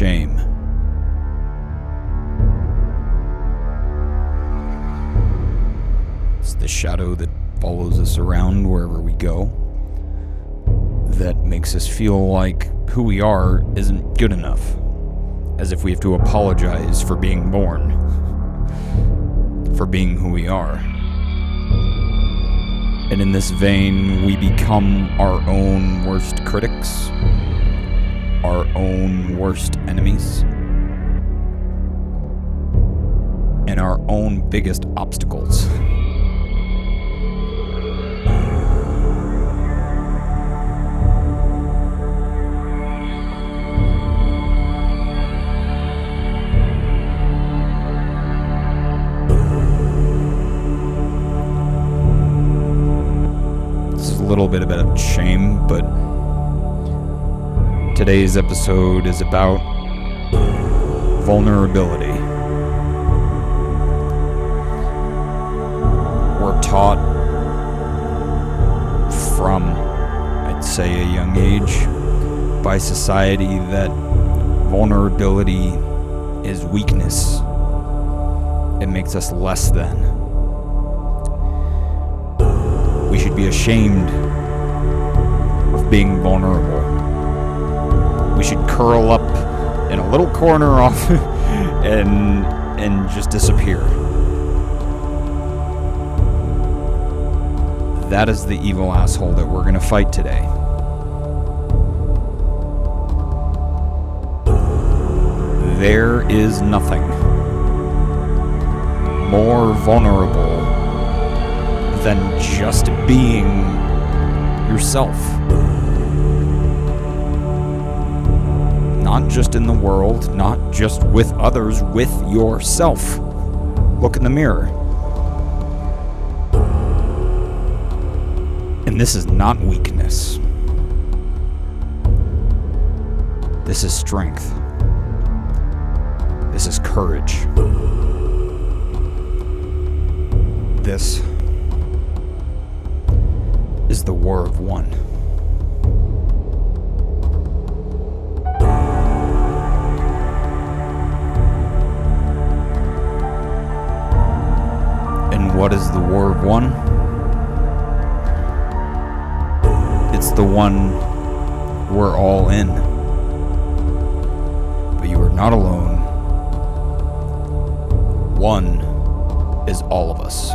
shame. It's the shadow that follows us around wherever we go, that makes us feel like who we are isn't good enough, as if we have to apologize for being born, for being who we are. And in this vein, we become our own worst critics, our own worst enemies, and our own biggest obstacles. A little bit about shame, but today's episode is about vulnerability. We're taught from, I'd say, a young age by society that vulnerability is weakness. It makes us less than. We should be ashamed of being vulnerable. We should curl up in a little corner off and and just disappear. That is the evil asshole that we're going to fight today. There is nothing more vulnerable than just being yourself. Not just in the world, not just with others, with yourself. Look in the mirror. And this is not weakness. This is strength. This is courage. This is the War of One. What is the War of One? It's the one we're all in. But you are not alone. One is all of us.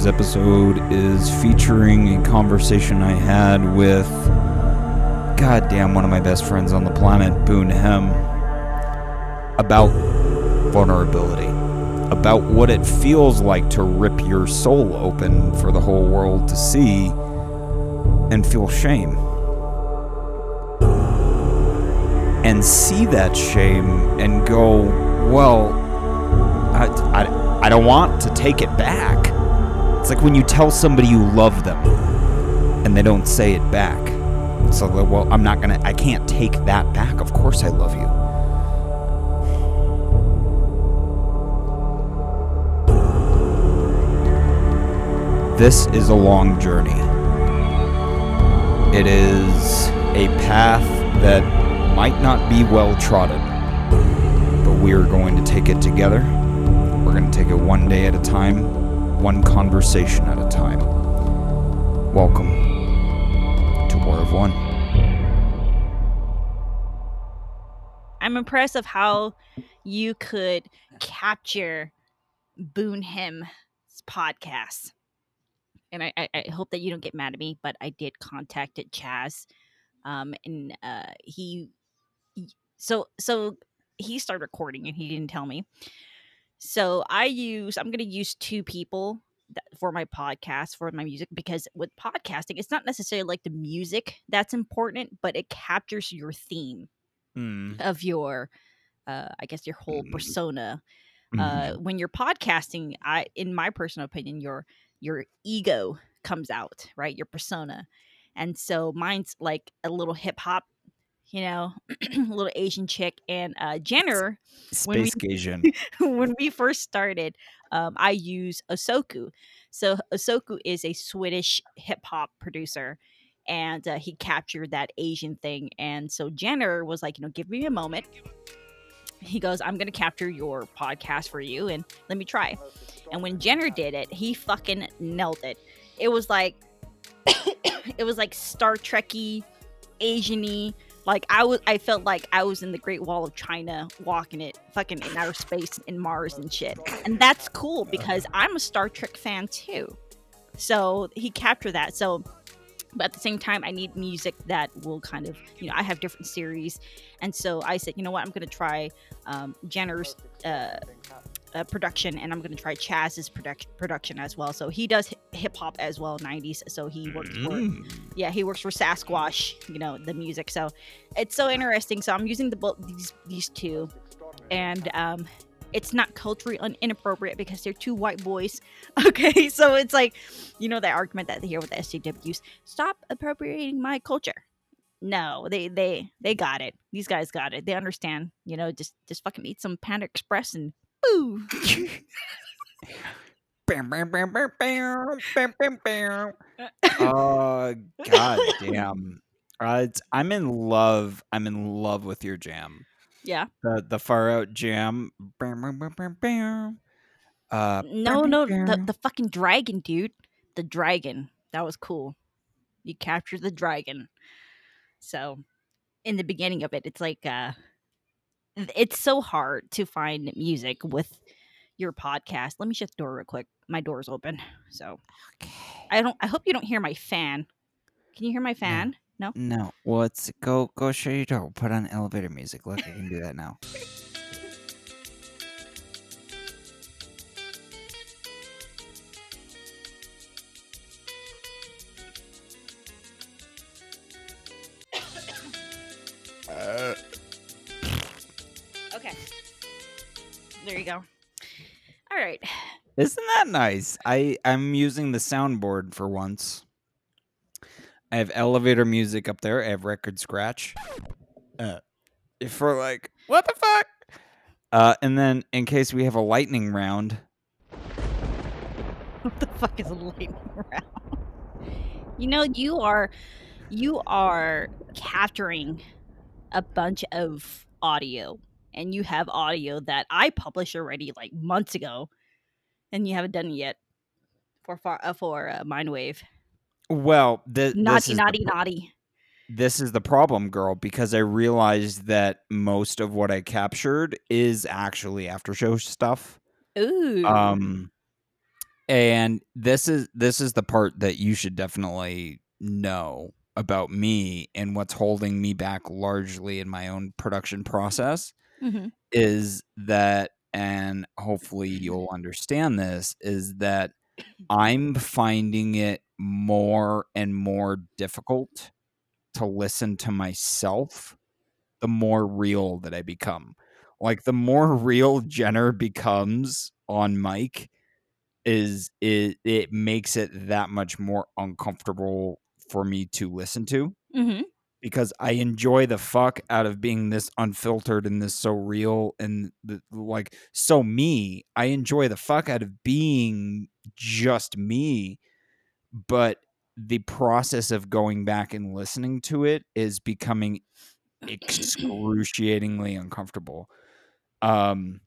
Today's episode is featuring a conversation I had with, goddamn, one of my best friends on the planet, Boone Hem, about vulnerability, about what it feels like to rip your soul open for the whole world to see and feel shame. And see that shame and go, well, I, I, I don't want to take it back. It's like when you tell somebody you love them and they don't say it back. So, well, I'm not gonna, I can't take that back. Of course I love you. This is a long journey. It is a path that might not be well trodden, but we are going to take it together. We're going to take it one day at a time, one conversation at a time. Welcome to War of One. I'm impressed of how you could capture Boone Him's podcast. And I, I, hope that you don't get mad at me, but I did contacted Chaz. Um, and uh, he, he- so so he started recording and he didn't tell me. So I use I'm gonna use two people that, for my podcast for my music because with podcasting it's not necessarily like the music that's important, but it captures your theme of your uh i guess your whole Mm. persona Mhm. uh when you're podcasting i in my personal opinion your your ego comes out, right? Your persona. And so mine's like a little hip hop, you know, little Asian chick. And uh, Jenner, when we- Space Asian. when we first started, um, I use Osoku. So Osoku is a Swedish hip hop producer, and uh, he captured that Asian thing. And so Jenner was like, you know, give me a moment. He goes, I'm gonna capture your podcast for you, and let me try. And when Jenner did it, he fucking nailed it. It was like, it was like Star Trekky, Asiany. Like I was, I felt like I was in the Great Wall of China, walking it, fucking in outer space, in Mars and shit. And that's cool because I'm a Star Trek fan too. So he captured that. So, but at the same time, I need music that will kind of, you know, I have different series, and so I said, you know what, I'm gonna try um, Jenner's uh, uh, production, and I'm gonna try Chaz's production production as well. So he does hip hop as well, '90s. So he works for Mm. yeah he works for sasquatch you know the music so it's so interesting so i'm using the both these these two and um it's not culturally un- inappropriate because they're two white boys okay so it's like you know that argument that they hear with the sjws stop appropriating my culture no they they they got it these guys got it they understand you know just just fucking eat some panda express and boo Bam, bam, bam, bam, bam, bam, bam, bam. Uh, god damn. Uh, I'm in love. I'm in love with your jam. yeah The the far out jam. Uh, no no the, the fucking dragon dude the dragon that was cool you captured the dragon so in the beginning of it it's like uh it's so hard to find music with your podcast. Let me shut the door real quick. My door's open so i don't i hope you don't hear my fan. Can you hear my fan? No? No, well, it's go go shut your door. Put on elevator music. Look, I can do that now. okay uh, there you go all right Isn't that nice? I I'm using the soundboard for once. I have elevator music up there. I have record scratch. Uh, for like what the fuck? Uh, and then in case we have a lightning round, what the fuck is a lightning round? You know, you are you are capturing a bunch of audio, and you have audio that I published already like months ago, and you haven't done it yet for far, uh, for uh, Mindwave. well, th- this Naughty, naughty, pro- naughty. this is the problem, girl, because I realized that most of what I captured is actually after show stuff. Ooh. Um and this is this is the part that you should definitely know about me and what's holding me back largely in my own production process Mhm. is that and hopefully you'll understand this is that I'm finding it more and more difficult to listen to myself the more real that I become. Like the more real Jenner becomes on mic is it it makes it that much more uncomfortable for me to listen to Mhm. Because I enjoy the fuck out of being this unfiltered and this so real and the, like so me. I enjoy the fuck out of being just me, but the process of going back and listening to it is becoming excruciatingly uncomfortable. Um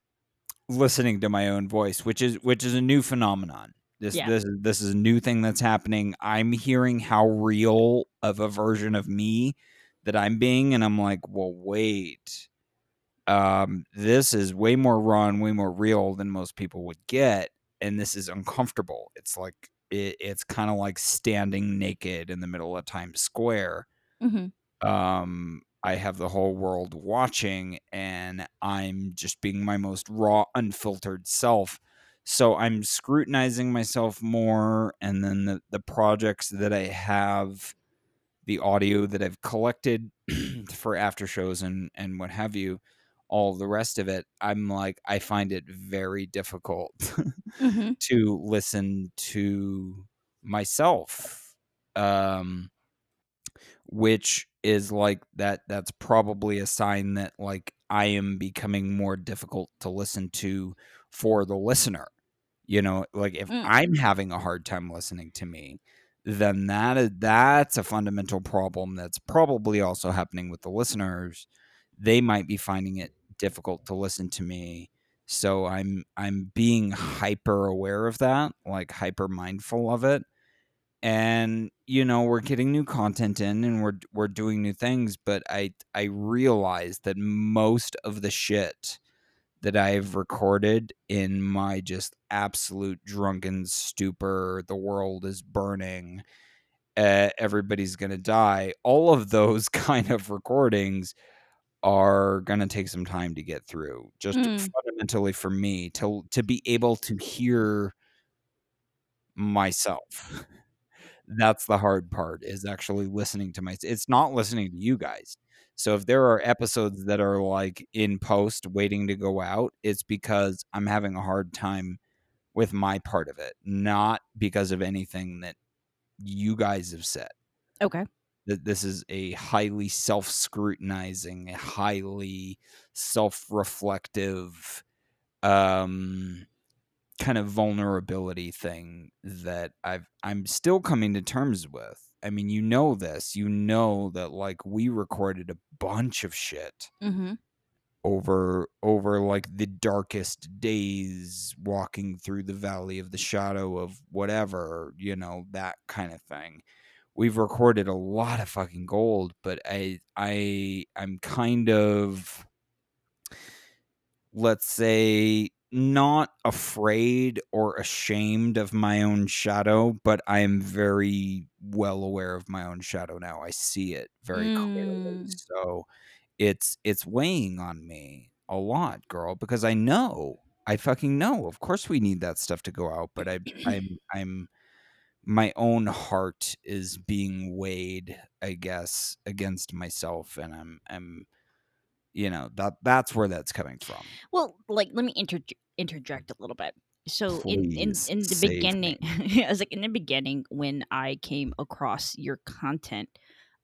listening to my own voice, which is which is a new phenomenon. This Yeah. this is this is a new thing that's happening. I'm hearing how real of a version of me that I'm being, and I'm like, well, wait. Um, this is way more raw and way more real than most people would get, and this is uncomfortable. It's like it, it's kind of like standing naked in the middle of Times Square Mhm. um i have the whole world watching and i'm just being my most raw unfiltered self so i'm scrutinizing myself more and then the, the projects that i have the audio that i've collected for after shows and and what have you all the rest of it, I'm like, I find it very difficult hmm to listen to myself. Um, which is like that that's probably a sign that like I am becoming more difficult to listen to for the listener. You know, like if Mm. I'm having a hard time listening to me, then that is that's a fundamental problem that's probably also happening with the listeners. They might be finding it difficult to listen to me. So I'm I'm being hyper aware of that, like hyper mindful of it and you know we're getting new content in and we're we're doing new things but i i realize that most of the shit that i've recorded in my just absolute drunken stupor the world is burning uh, everybody's gonna die all of those kind of recordings are gonna take some time to get through just Mm. fundamentally for me to to be able to hear myself that's the hard part is actually listening to my it's not listening to you guys so if there are episodes that are like in post waiting to go out it's because i'm having a hard time with my part of it not because of anything that you guys have said Okay. that this is a highly self-scrutinizing a highly self-reflective um kind of vulnerability thing that I've I'm still coming to terms with. I mean, you know this. You know that like we recorded a bunch of shit hmm over over like the darkest days walking through the valley of the shadow of whatever, you know, that kind of thing. We've recorded a lot of fucking gold, but I I I'm kind of let's say not afraid or ashamed of my own shadow, but I am very well aware of my own shadow now. I see it very clearly. Mm. So it's it's weighing on me a lot, girl, because I know. I fucking know. Of course we need that stuff to go out, but I I'm I'm my own heart is being weighed, I guess, against myself and I'm I'm you know, that that's where that's coming from. Well, like let me interj- interject a little bit. So in in in the beginning. I was like in the beginning when I came across your content.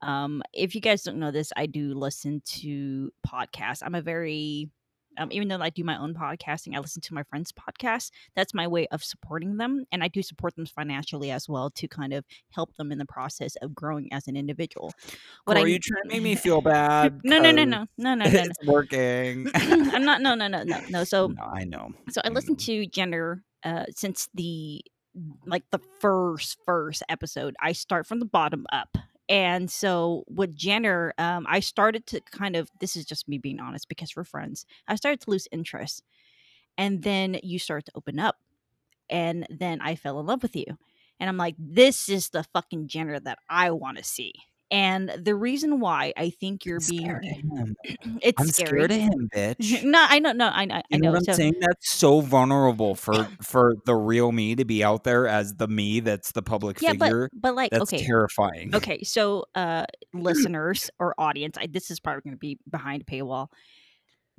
Um, if you guys don't know this, I do listen to podcasts. I'm a very um, even though I do my own podcasting, I listen to my friends' podcasts. That's my way of supporting them, and I do support them financially as well to kind of help them in the process of growing as an individual. What Girl, I you trying to make me feel bad? no no no no no no no no. It's working. I'm not. No no no no no. So no, I know. so I know. to Jenner uh, since the like the first first episode. I start from the bottom up. And so with Jenner, um, I started to kind of this is just me being honest because we're friends. I started to lose interest. And then you start to open up. And then I fell in love with you. And I'm like, this is the fucking Jenner that I want to see. And the reason why I think you're I'm being scared him. it's I'm scary. scared of him, bitch. no, I know, no, I know, I You know know. what I'm So saying? That's so vulnerable for for the real me to be out there as the me that's the public yeah, but figure. but like That's okay, terrifying. Okay, so uh listeners or audience, I, this is probably going to be behind paywall.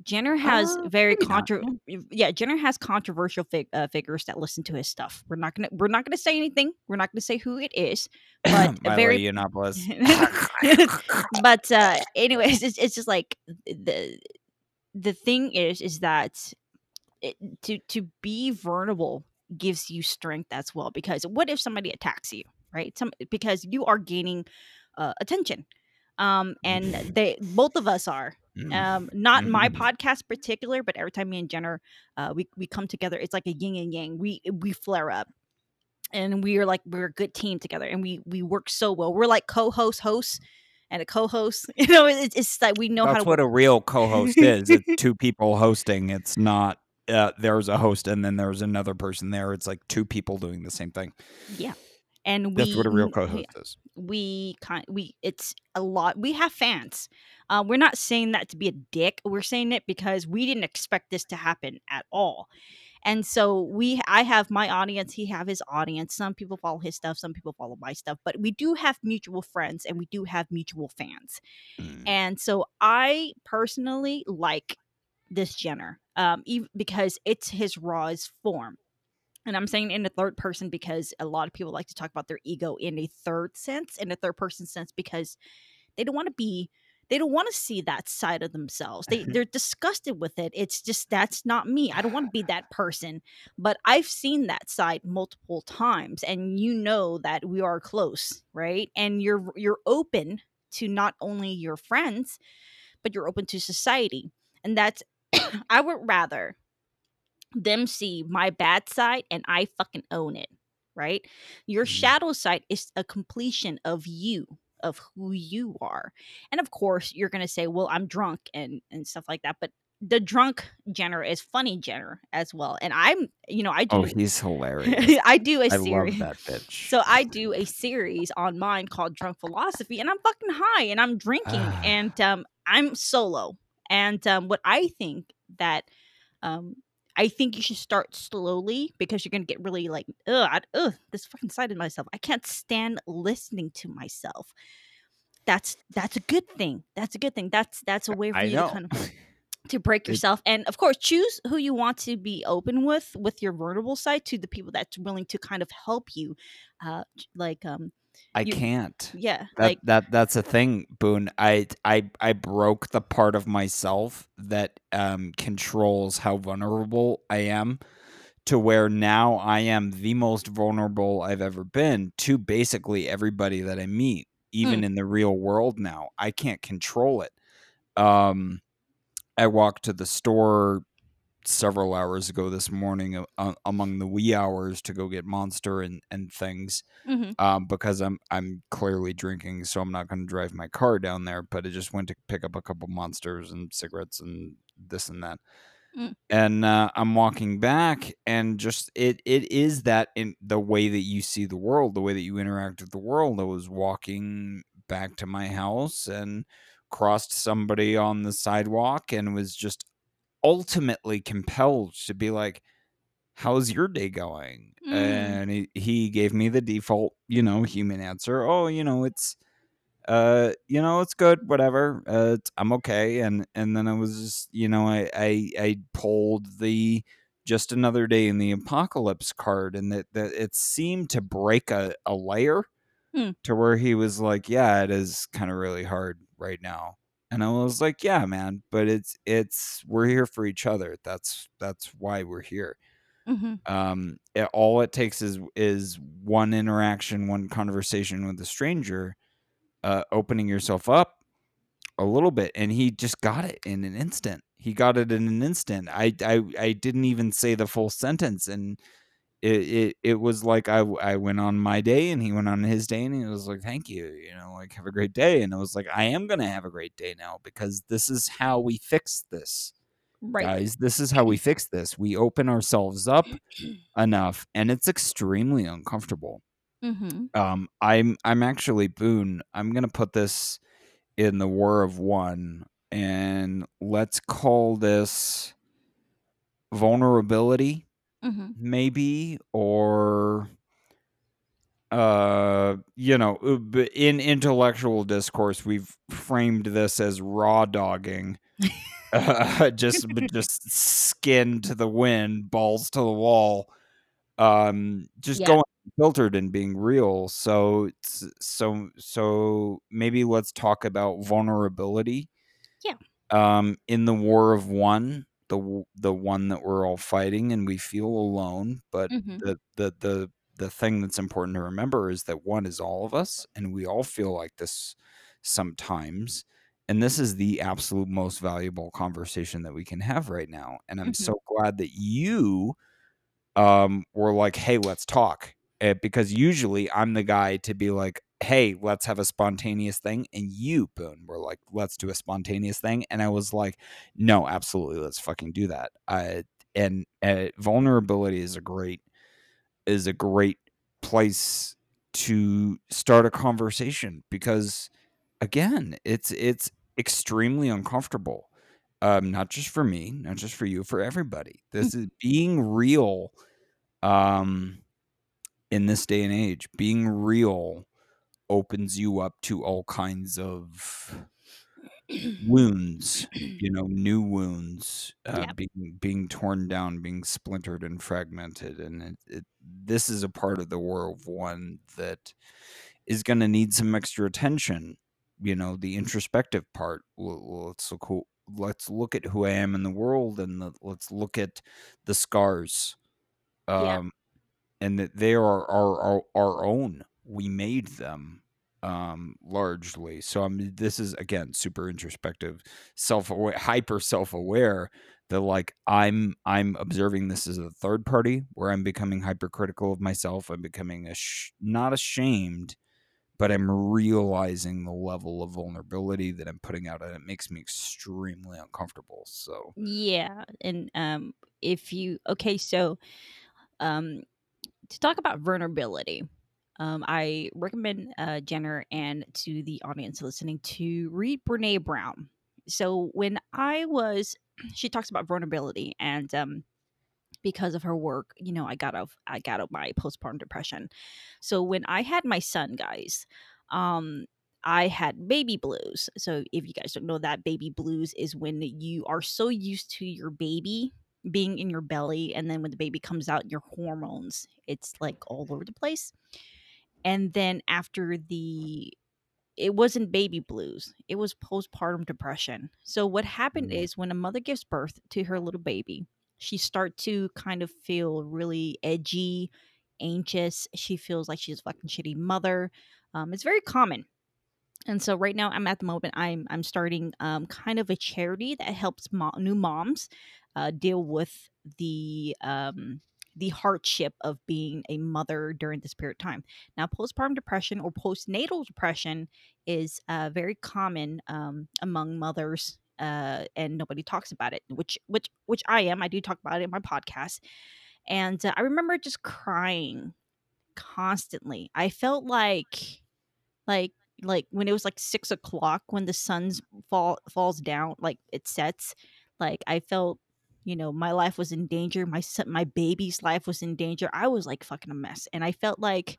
Jenner has Uh, very contro yeah, Jenner has controversial fig- uh, figures that listen to his stuff. We're not going to we're not to say anything. We're not going to say who it is, but very Yiannopoulos. but uh anyways, it's it's just like the the thing is is that it, to to be vulnerable gives you strength as well because what if somebody attacks you right some because you are gaining uh, attention um and they both of us are. Um not my Mhm. podcast particular but every time me and jenner uh we, we come together it's like a yin and yang we we flare up and we are like we're a good team together and we we work so well we're like co-host hosts and a co-host you know it's, it's like we know how That's what a real co-host is. It's two people hosting. It's not uh, there's a host and then there's another person there. It's like two people doing the same thing. yeah and we That's what a real co-host is. we kind we it's a lot we have fans uh, we're not saying that to be a dick we're saying it because we didn't expect this to happen at all and so we i have my audience he have his audience some people follow his stuff some people follow my stuff but we do have mutual friends and we do have mutual fans Mm. and so i personally like this Jenner, um, ev- because it's his rawest form. And I'm saying in the third person because a lot of people like to talk about their ego in a third sense, in a third person sense, because they don't want to be they don't want to see that side of themselves. They they're disgusted with it. It's just that's not me. I don't want to be that person. But I've seen that side multiple times and you know that we are close, right? And you're you're open to not only your friends, but you're open to society. And that's I would rather them see my bad side and I fucking own it, right? Your Mhm. shadow side is a completion of you, of who you are. And of course, you're going to say, "Well, I'm drunk and and stuff like that." But the drunk Jenner is funny Jenner as well. And I'm, you know, I do Oh, he's hilarious. I do a I love series. that bitch. So I do a series on mine called Drunk Philosophy, and I'm fucking high and I'm drinking Ah. and um, I'm solo. And um, what I think that um, I think you should start slowly because you're gonna get really like, ugh, ugh, this fucking side of myself. I can't stand listening to myself. That's that's a good thing. That's a good thing. That's that's a way for I you know. to kind of to break It- yourself and of course choose who you want to be open with with your vulnerable side to the people that's willing to kind of help you uh like um I you- can't. yeah That like that that's a thing, Boone. I I I broke the part of myself that um controls how vulnerable I am to where now I am the most vulnerable I've ever been to basically everybody that I meet, even Mm. in the real world now. I can't control it. Um I walk to the store several hours ago this morning uh, among the wee hours to go get monster and and things mhm, um, because I'm I'm clearly drinking, so I'm not going to drive my car down there. But I just went to pick up a couple monsters and cigarettes and this and that, Mm. and uh, I'm walking back, and just it it is that in the way that you see the world, the way that you interact with the world. I was walking back to my house and crossed somebody on the sidewalk and was just ultimately compelled to be like how's your day going Mm. and he, he gave me the default you know human answer oh you know it's uh you know it's good whatever uh i'm okay and and then i was just you know i i, I pulled the just another day in the apocalypse card and that, that it seemed to break a, a layer Hmm. to where he was like yeah it is kind of really hard right now and i was like yeah man but it's it's we're here for each other that's that's why we're here. Mhm, um it, all it takes is is one interaction one conversation with a stranger uh opening yourself up a little bit and he just got it in an instant. He got it in an instant. I i, I didn't even say the full sentence and it, it it was like I, I went on my day and he went on his day and he was like thank you you know like have a great day. And I was like I am gonna have a great day now because this is how we fix this right. guys. This is how we fix this. We open ourselves up enough and it's extremely uncomfortable. Hmm um i'm i'm actually boone i'm gonna put this in the war of one and let's call this vulnerability hmm maybe or uh you know uh, in intellectual discourse we've framed this as raw dogging uh, just just skin to the wind balls to the wall um just Yeah. going filtered and being real so it's- so so maybe let's talk about vulnerability Yeah. um in the war of one the the one that we're all fighting and we feel alone but hmm the the the the thing that's important to remember is that one is all of us and we all feel like this sometimes and this is the absolute most valuable conversation that we can have right now and i'm Mhm. so glad that you um were like hey let's talk Uh, because usually i'm the guy to be like hey let's have a spontaneous thing and you boone were like let's do a spontaneous thing and i was like no absolutely let's fucking do that. Uh, and uh, vulnerability is a great is a great place to start a conversation because again it's it's extremely uncomfortable um not just for me not just for you for everybody. This is being real um in this day and age being real opens you up to all kinds of wounds, you know, new wounds uh, Yep. being being torn down, being splintered and fragmented, and it, it, this is a part of the War of One that is going to need some extra attention. You know, the introspective part. Let's look who, let's look at who I am in the world, and the, let's look at the scars. Yeah. Um, and that they are our, our our own. We made them um largely. So i'm this is again super introspective self-aware hyper self-aware that like i'm i'm observing this as a third party where i'm becoming hypercritical of myself. I'm becoming a sh- not ashamed but i'm realizing the level of vulnerability that i'm putting out and it makes me extremely uncomfortable. So Yeah, and um, if you okay, so um, to talk about vulnerability, um, I recommend uh, Jenner and to the audience listening to read Brene Brown. So when I was, she talks about vulnerability, and um, because of her work, you know, I got out, I got out my postpartum depression. So when I had my son, guys, um, I had baby blues. So if you guys don't know that, baby blues is when you are so used to your baby being in your belly, and then when the baby comes out, your hormones, it's like all over the place. And then after the it wasn't baby blues it was postpartum depression so what happened Mm. is when a mother gives birth to her little baby she start to kind of feel really edgy anxious she feels like she's a fucking shitty mother um, it's very common and so right now i'm at the moment i'm i'm starting um, kind of a charity that helps mo- new moms uh, deal with the um, the hardship of being a mother during this period of time. Now postpartum depression or postnatal depression is uh, very common um, among mothers uh, and nobody talks about it which which which i am. I do talk about it in my podcast. And uh, i remember just crying constantly. I felt like like like when it was like six o'clock when the sun's fall falls down like it sets like i felt you know my life was in danger my my baby's life was in danger i was like fucking a mess and i felt like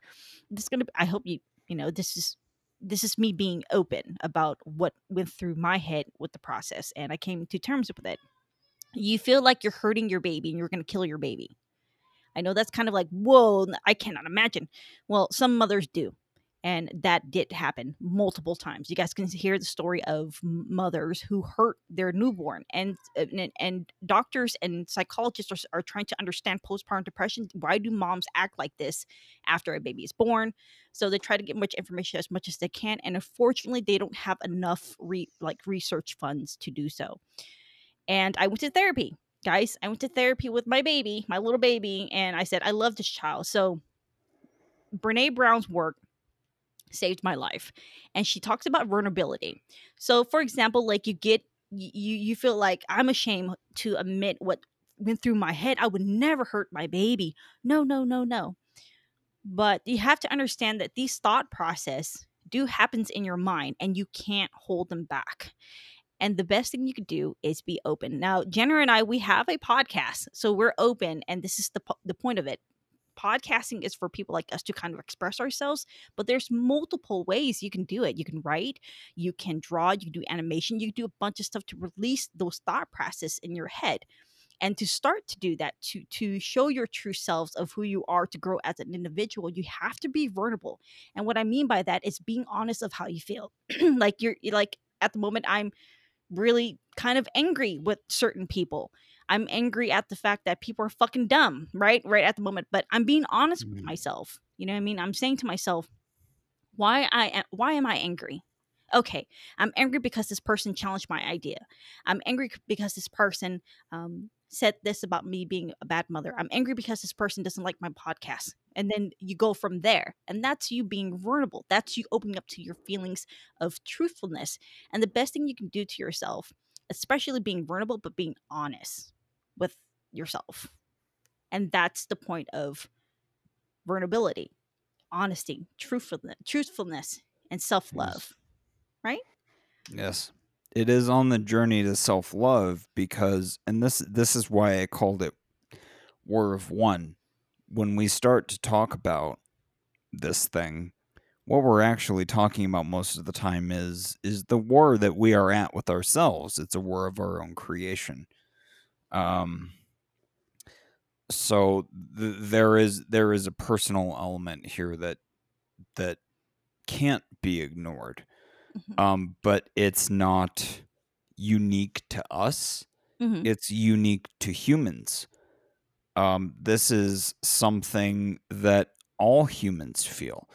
this is gonna i hope you you know this is this is me being open about what went through my head with the process and i came to terms with it you feel like you're hurting your baby and you're gonna kill your baby I know that's kind of like, whoa, I cannot imagine. Well, some mothers do. And that did happen multiple times. You guys can hear the story of mothers who hurt their newborn, and uh, and, and doctors and psychologists are, are trying to understand postpartum depression. Why do moms act like this after a baby is born? So they try to get much information as much as they can, and unfortunately, they don't have enough re, like research funds to do so. And I went to therapy guys, I went to therapy with my baby, my little baby, and I said, I love this child. So Brene Brown's work saved my life. And she talks about vulnerability. So for example, like you get you you feel like I'm ashamed to admit what went through my head. I would never hurt my baby. No, no, no, no. But you have to understand that these thought process do happens in your mind and you can't hold them back. And the best thing you could do is be open. Now, Jenner and I, we have a podcast, so we're open, and this is the the point of it. Podcasting is for people like us to kind of express ourselves, but there's multiple ways you can do it. You can write, you can draw, you can do animation, you can do a bunch of stuff to release those thought process in your head. And to start to do that to to show your true selves of who you are to grow as an individual you have to be vulnerable. And what i mean by that is being honest of how you feel. Like you're like at the moment i'm really kind of angry with certain people i'm angry at the fact that people are fucking dumb right right at the moment but i'm being honest with Mm. myself you know what i mean? I'm saying to myself why i am why am i angry? Okay i'm angry because this person challenged my idea. I'm angry because this person um, said this about me being a bad mother. I'm angry because this person doesn't like my podcast. And then you go from there and that's you being vulnerable. That's you opening up to your feelings of truthfulness. And the best thing you can do to yourself especially being vulnerable but being honest with yourself and that's the point of vulnerability honesty truthfulness truthfulness and self-love right Yes. It is on the journey to self-love because and this this is why I called it War of One. When we start to talk about this thing, what we're actually talking about most of the time is is the war that we are at with ourselves. It's a war of our own creation. Um so th- there is there is a personal element here that that can't be ignored. Mhm. Um but it's not unique to us. Mhm. It's unique to humans. Um this is something that all humans feel.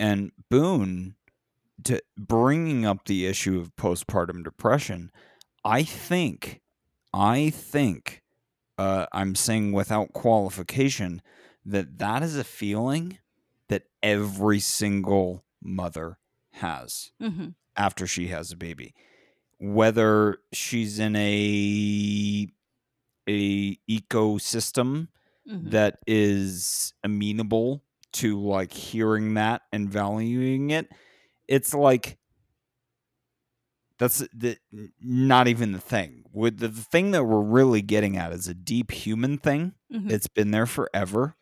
And Boone to bringing up the issue of postpartum depression, I think I think uh, I'm saying without qualification that that is a feeling that every single mother has Mhm. after she has a baby whether she's in a a ecosystem Mhm. that is amenable to like hearing that and valuing it it's like that's the not even the thing with the, the thing that we're really getting at is a deep human thing Mhm. it's been there forever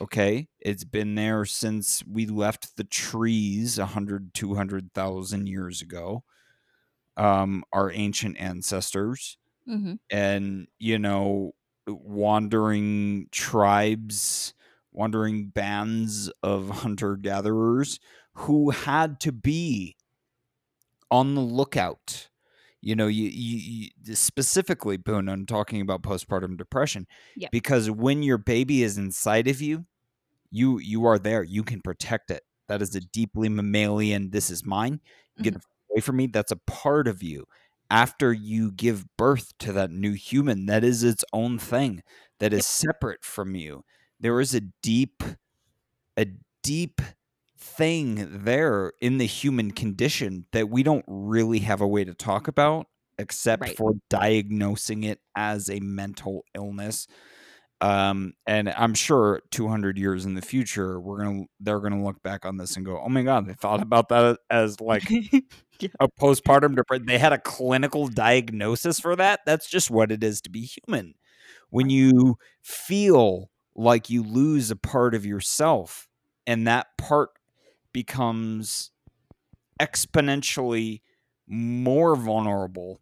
okay it's been there since we left the trees 100 200,000 years ago um our ancient ancestors Mhm. and you know wandering tribes wandering bands of hunter gatherers who had to be on the lookout. You know you, you, you specifically boone i'm talking about postpartum depression Yep. because when your baby is inside of you you you are there. You can protect it. That is a deeply mammalian this is mine. Get mm-hmm. it away from me. That's a part of you. After you give birth to that new human that is its own thing that is Yep. separate from you. There is a deep a deep thing there in the human condition that we don't really have a way to talk about except Right. for diagnosing it as a mental illness. Um and i'm sure 200 years in the future we're gonna they're gonna look back on this and go oh my god they thought about that as like a postpartum depression they had a clinical diagnosis for that? That's just what it is to be human. When you feel like you lose a part of yourself and that part becomes exponentially more vulnerable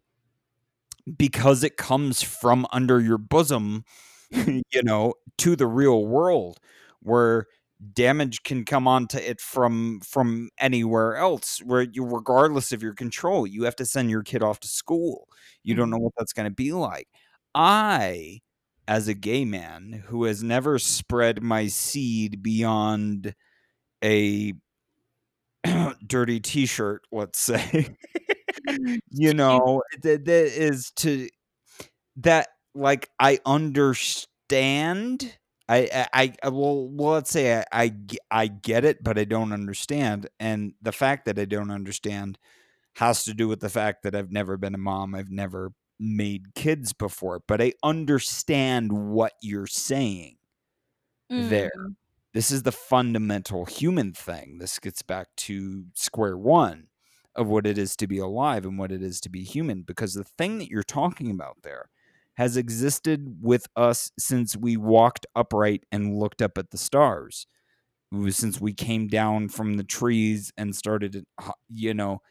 because it comes from under your bosom you know to the real world where damage can come onto it from from anywhere else where you regardless of your control you have to send your kid off to school you don't Mhm. know what that's going to be like i as a gay man who has never spread my seed beyond a dirty t-shirt let's say you know that, that is to that like i understand I, I, I well, well, let's say I, I, I get it, but I don't understand. And the fact that I don't understand has to do with the fact that I've never been a mom. I've never made kids before, but I understand what you're saying there. Mm. This is the fundamental human thing. This gets back to square one of what it is to be alive and what it is to be human. Because the thing that you're talking about there has existed with us since we walked upright and looked up at the stars. Since we came down from the trees and started, you know,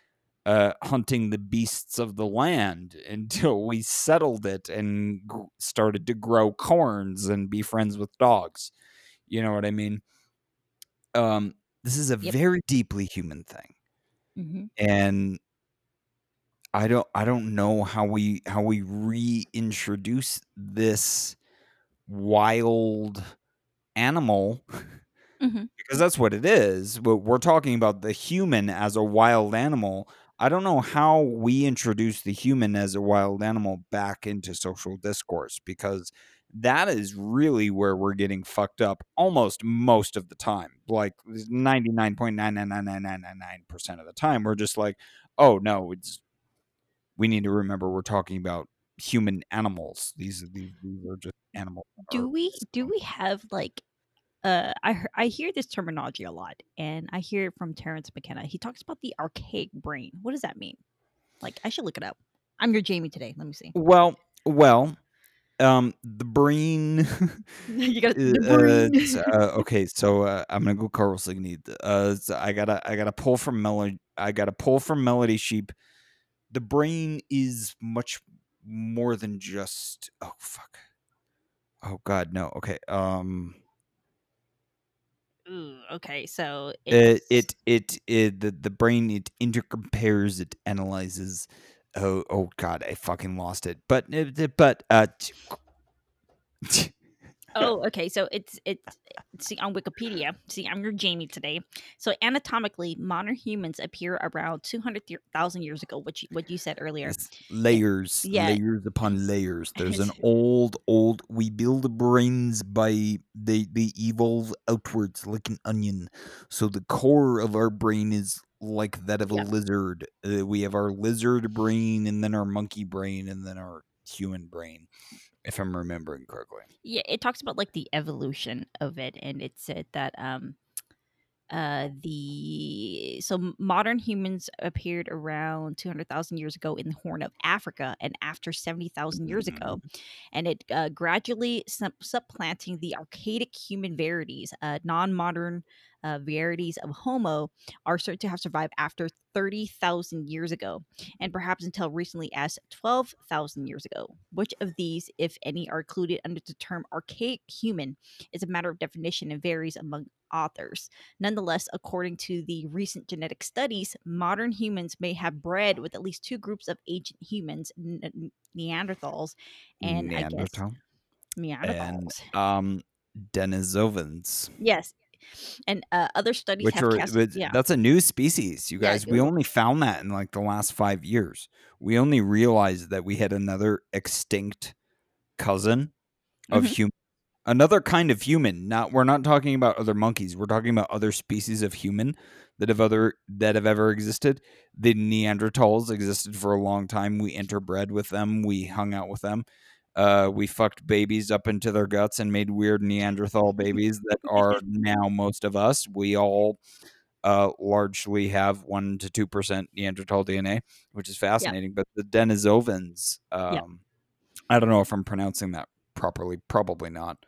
uh, hunting the beasts of the land until we settled it and gr- started to grow corns and be friends with dogs. You know what I mean? Um, this is a Yep. very deeply human thing, Mhm. and I don't I don't know how we how we reintroduce this wild animal Mhm. because that's what it is. But we're talking about the human as a wild animal. I don't know how we introduce the human as a wild animal back into social discourse because that is really where we're getting fucked up almost most of the time. Like 99.99999% of the time, we're just like, oh no, it's we need to remember we're talking about human animals. These are these, these are just animals. Do we do we have like uh I I hear this terminology a lot and I hear it from Terence McKenna. He talks about the archaic brain. What does that mean? Like I should look it up. I'm your Jamie today. Let me see. Well, well, um, the brain. you got Uh, the uh, brain. it's, uh, okay, so uh, I'm gonna go Carl Signey. Uh, so I gotta I gotta pull from melody. I gotta pull from Melodysheep. The brain is much more than just. Oh fuck. Oh god, no. Okay. Um. Ooh, okay, so It it's it it, it the the brain it intercompares it analyzes. Oh oh god, I fucking lost it. But but uh. Oh, okay. So it's it's see on Wikipedia. See, I'm your Jamie today. So anatomically, modern humans appear around two hundred thousand years ago. What you what you said earlier. It's layers, yeah. layers upon layers. There's an old, old. We build brains by they they evolve outwards like an onion. So the core of our brain is like that of a Yeah. lizard. Uh, we have our lizard brain, and then our monkey brain, and then our human brain. If I'm remembering correctly. Yeah, it talks about like the evolution of it, and it said that um, uh, the so modern humans appeared around two hundred thousand years ago in the Horn of Africa, and after seventy thousand years ago, and it uh, gradually sup- supplanting the archaic human varieties. Uh, non-modern uh, varieties of Homo are certain to have survived after thirty thousand years ago, and perhaps until recently as twelve thousand years ago. Which of these, if any, are included under the term archaic human is a matter of definition and varies among authors. Nonetheless, according to the recent genetic studies, modern humans may have bred with at least two groups of ancient humans, N- N- Neanderthals and I guess Neanderthals. and um Denisovans. yes, and uh, other studies which have are cast, yeah, that's a new species you Yeah, guys. we only found that in like the last five years. We only realized that we had another extinct cousin of Mhm. human another kind of human not we're not talking about other monkeys we're talking about other species of human that have other that have ever existed. The neanderthals existed for a long time. We interbred with them. We hung out with them uh, we fucked babies up into their guts and made weird Neanderthal babies that are now most of us. We all uh, largely have one to two percent Neanderthal DNA, which is fascinating. But the Denisovans, um, I don't know if I'm pronouncing that properly. Probably not.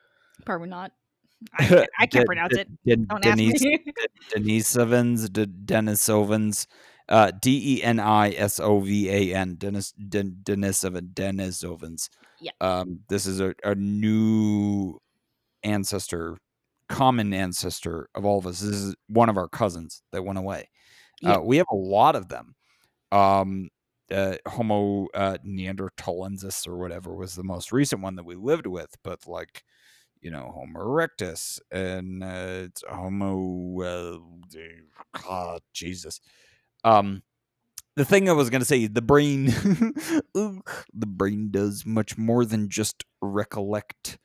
probably not. I can't, I can't pronounce it. Don't ask me. Denisovans, De- Denisovans, uh, D E N I S O V A N, Denis, Den- Denisovan, Denisovans. Yeah. Um, this is a, a new ancestor, common ancestor of all of us. This is one of our cousins that went away. Yeah. Uh, we have a lot of them. Um, uh, Homo uh, neanderthalensis or whatever was the most recent one that we lived with, but like you know, Homo erectus and uh, Homo. Uh, God, Jesus. Um, the thing I was gonna say, the brain, the brain does much more than just recollect.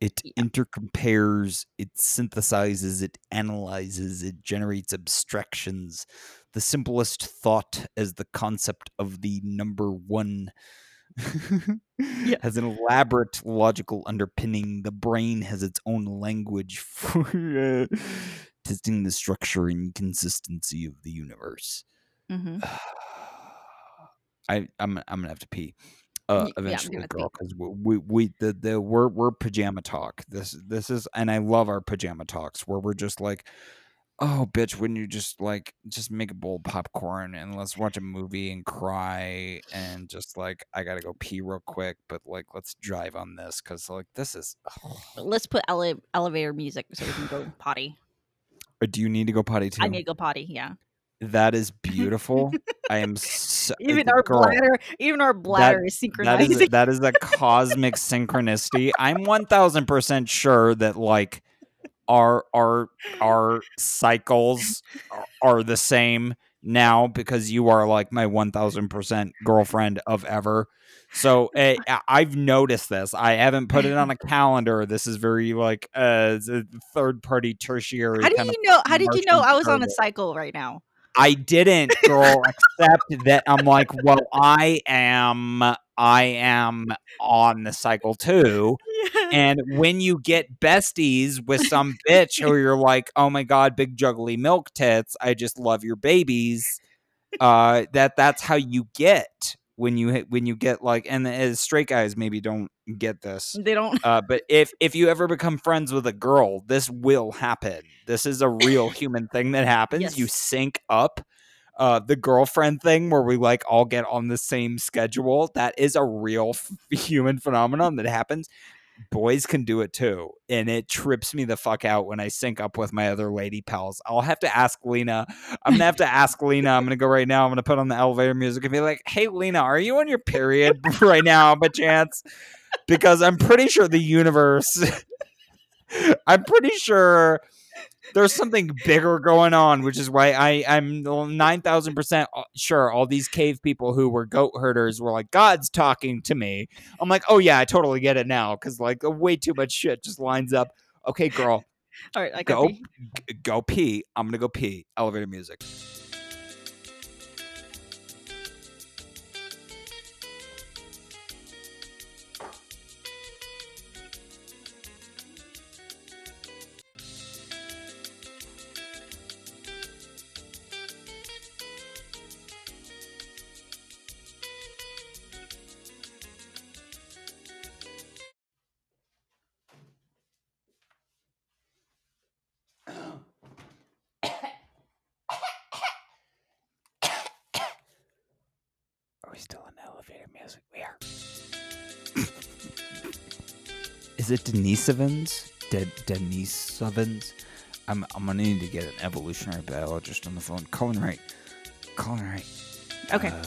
It Yeah. intercompares, it synthesizes, it analyzes, it generates abstractions. The simplest thought as the concept of the number one has an elaborate logical underpinning. The brain has its own language for uh, testing the structure and consistency of the universe. Hmm I I'm I'm gonna have to pee. Uh, yeah, eventually, to girl, because we, we we the the we're we're pajama talk. This this is, and I love our pajama talks where we're just like, oh, bitch, wouldn't you just like just make a bowl of popcorn and let's watch a movie and cry and just like I gotta go pee real quick, but like let's drive on this because like this is. Let's put ele- elevator music so we can go potty. Or do you need to go potty too? I need to go potty. Yeah. That is beautiful. I am so, Even uh, our girl, bladder, even our bladder is That synchronized. That is a cosmic synchronicity. I'm one thousand percent sure that like our our our cycles are, are the same now because you are like my one thousand percent girlfriend of ever. So eh, I- I've noticed this. I haven't put it on a calendar. This is very like uh third party tertiary. how do you know? How did you know I was on a cycle right now? I didn't, girl, except that I'm like, well, I am I am on the cycle too. And when you get besties with some bitch who you're like, oh my god, big juggly milk tits, I just love your babies. Uh that that's how you get when you hit, when you get like and as straight guys maybe don't get this They don't. uh, but if if you ever become friends with a girl this will happen. This is a real human thing that happens. You sync up uh, the girlfriend thing where we like all get on the same schedule. That is a real f- human phenomenon that happens boys can do it too and it trips me the fuck out when i sync up with my other lady pals. I'll have to ask lena. I'm gonna have to ask lena. I'm gonna go right now. I'm gonna put on the elevator music and be like hey lena are you on your period right now? By chance. Because i'm pretty sure the universe i'm pretty sure there's something bigger going on, which is why I, I'm 9,000% uh, sure all these cave people who were goat herders were like, God's talking to me. I'm like, oh, yeah, I totally get it now because, like, uh, way too much shit just lines up. Okay, girl, All right, I go, go pee. I'm going to go pee. Elevator music. Is it Denise Evans? De- Denise Evans? I'm, I'm gonna need to get an evolutionary biologist on the phone. Colin Wright. Colin Wright. Okay. Uh,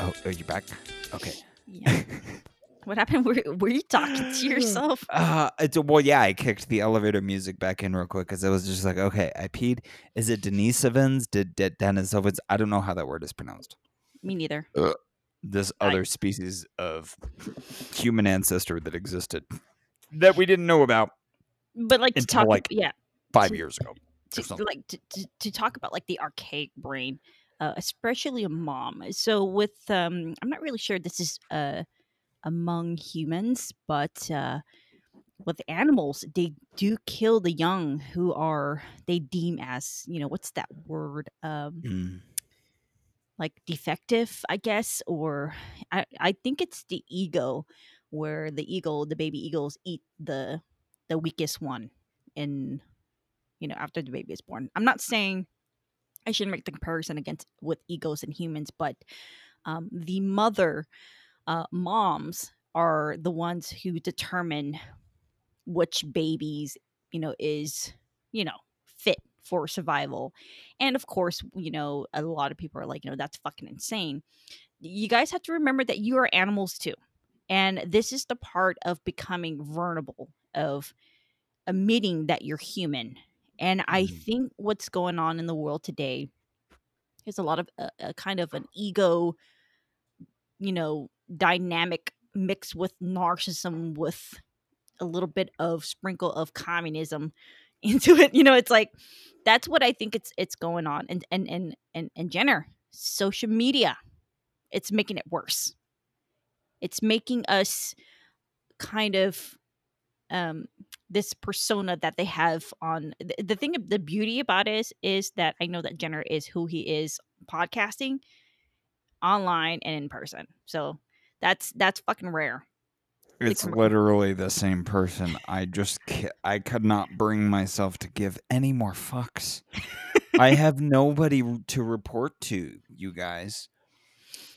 oh, are you back? Okay. Yeah. What happened? Were, were you talking to yourself? Uh, it's well, yeah. I kicked the elevator music back in real quick because I was just like, okay, I peed. Is it Denise Evans? Did, did Dennis Evans? I don't know how that word is pronounced. Me neither. This I- other species of human ancestor that existed that we didn't know about But like to Until, talk, like, yeah, five To- years ago. to, like to, to, to talk about like the archaic brain, uh, especially a mom. So with um, I'm not really sure this is uh among humans, but uh, with animals, they do kill the young who are they deem as you know what's that word um Mm. like defective, I guess, or I, I think it's the ego where the eagle, the baby eagles eat the the weakest one in you know after the baby is born. I'm not saying I shouldn't make the comparison against with egos and humans, but um, the mother uh, moms are the ones who determine which babies you know is you know fit for survival. And of course you know a lot of people are like you know that's fucking insane. You guys have to remember that you are animals too and this is the part of becoming vulnerable of admitting that you're human. And i Mhm. think what's going on in the world today is a lot of a, a kind of an ego you know dynamic mixed with narcissism with a little bit of sprinkle of communism into it. You know it's like that's what i think it's it's going on. And and and and, and jenner social media it's making it worse it's making us kind of um this persona that they have on the, the thing the beauty about it is is that i know that jenner is who he is podcasting online and in person so that's that's fucking rare It's com- literally the same person. I just I could not bring myself to give any more fucks. I have nobody to report to, you guys.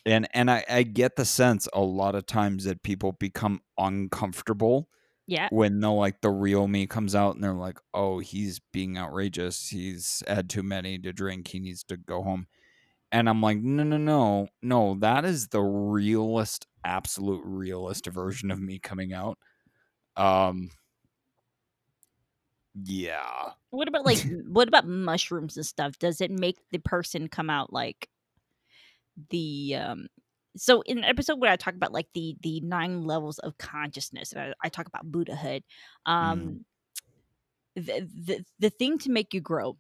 And and I, I get the sense a lot of times that people become uncomfortable yeah when the like the real me comes out and they're like, "Oh, he's being outrageous. He's had too many to drink. He needs to go home." And I'm like, "No, no, no. No, that is the realist, absolute realist version of me coming out." Um yeah. What about like what about mushrooms and stuff? Does it make the person come out like the um so in an episode where I talk about like the the nine levels of consciousness, I, I talk about Buddhahood. Um the, the the thing to make you grow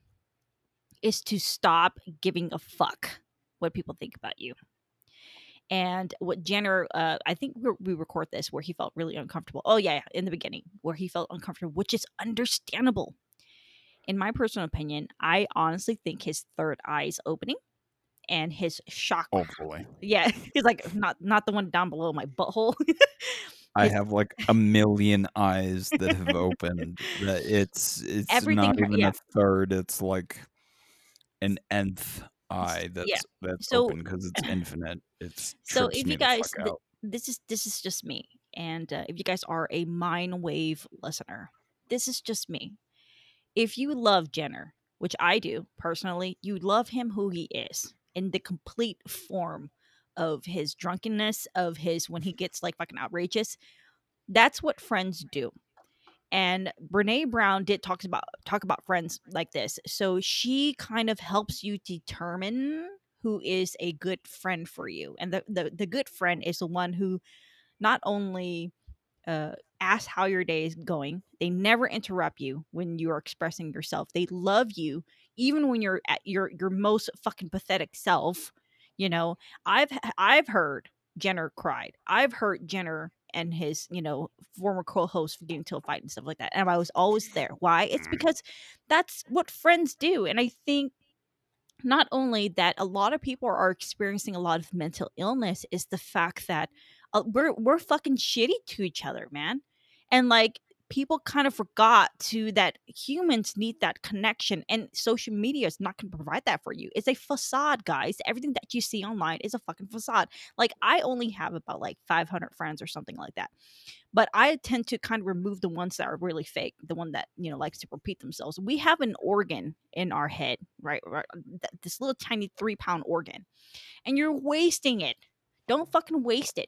is to stop giving a fuck what people think about you. And what Jenner, uh, I think we, we record this where he felt really uncomfortable. Oh yeah, in the beginning where he felt uncomfortable, which is understandable in my personal opinion, I honestly think his third eye is opening and his chakra. boy. Yeah, he's like not not the one down below my butthole. I have like a million eyes that have opened. That it's it's Everything not even yeah. a third. It's like an nth eye that's that's So- open because it's infinite. It's So if you guys, th- this is this is just me, and uh, if you guys are a Mindwave listener, this is just me. If you love Jenner, which I do personally, you love him who he is in the complete form of his drunkenness, of his when he gets like fucking outrageous. That's what friends do. And Brene Brown did talks about talk about friends like this. So she kind of helps you determine who is a good friend for you. And the the, the good friend is the one who not only uh, ask how your day is going, they never interrupt you when you are expressing yourself. They love you even when you're at your your most fucking pathetic self. You know, I've I've heard Jenner cried. I've heard Jenner and his, you know, former co-host getting into a fight and stuff like that. And I was always there. Why? It's because that's what friends do. And I think not only that a lot of people are experiencing a lot of mental illness is the fact that uh, we're we're fucking shitty to each other, man. And like people kind of forgot to that humans need that connection and social media is not going to provide that for you. It's a facade, guys. Everything that you see online is a fucking facade. Like I only have about like 500 friends or something like that. But I tend to kind of remove the ones that are really fake, the one that, you know, likes to repeat themselves. We have an organ in our head, right? right this little tiny 3-pound organ. And you're wasting it. Don't fucking waste it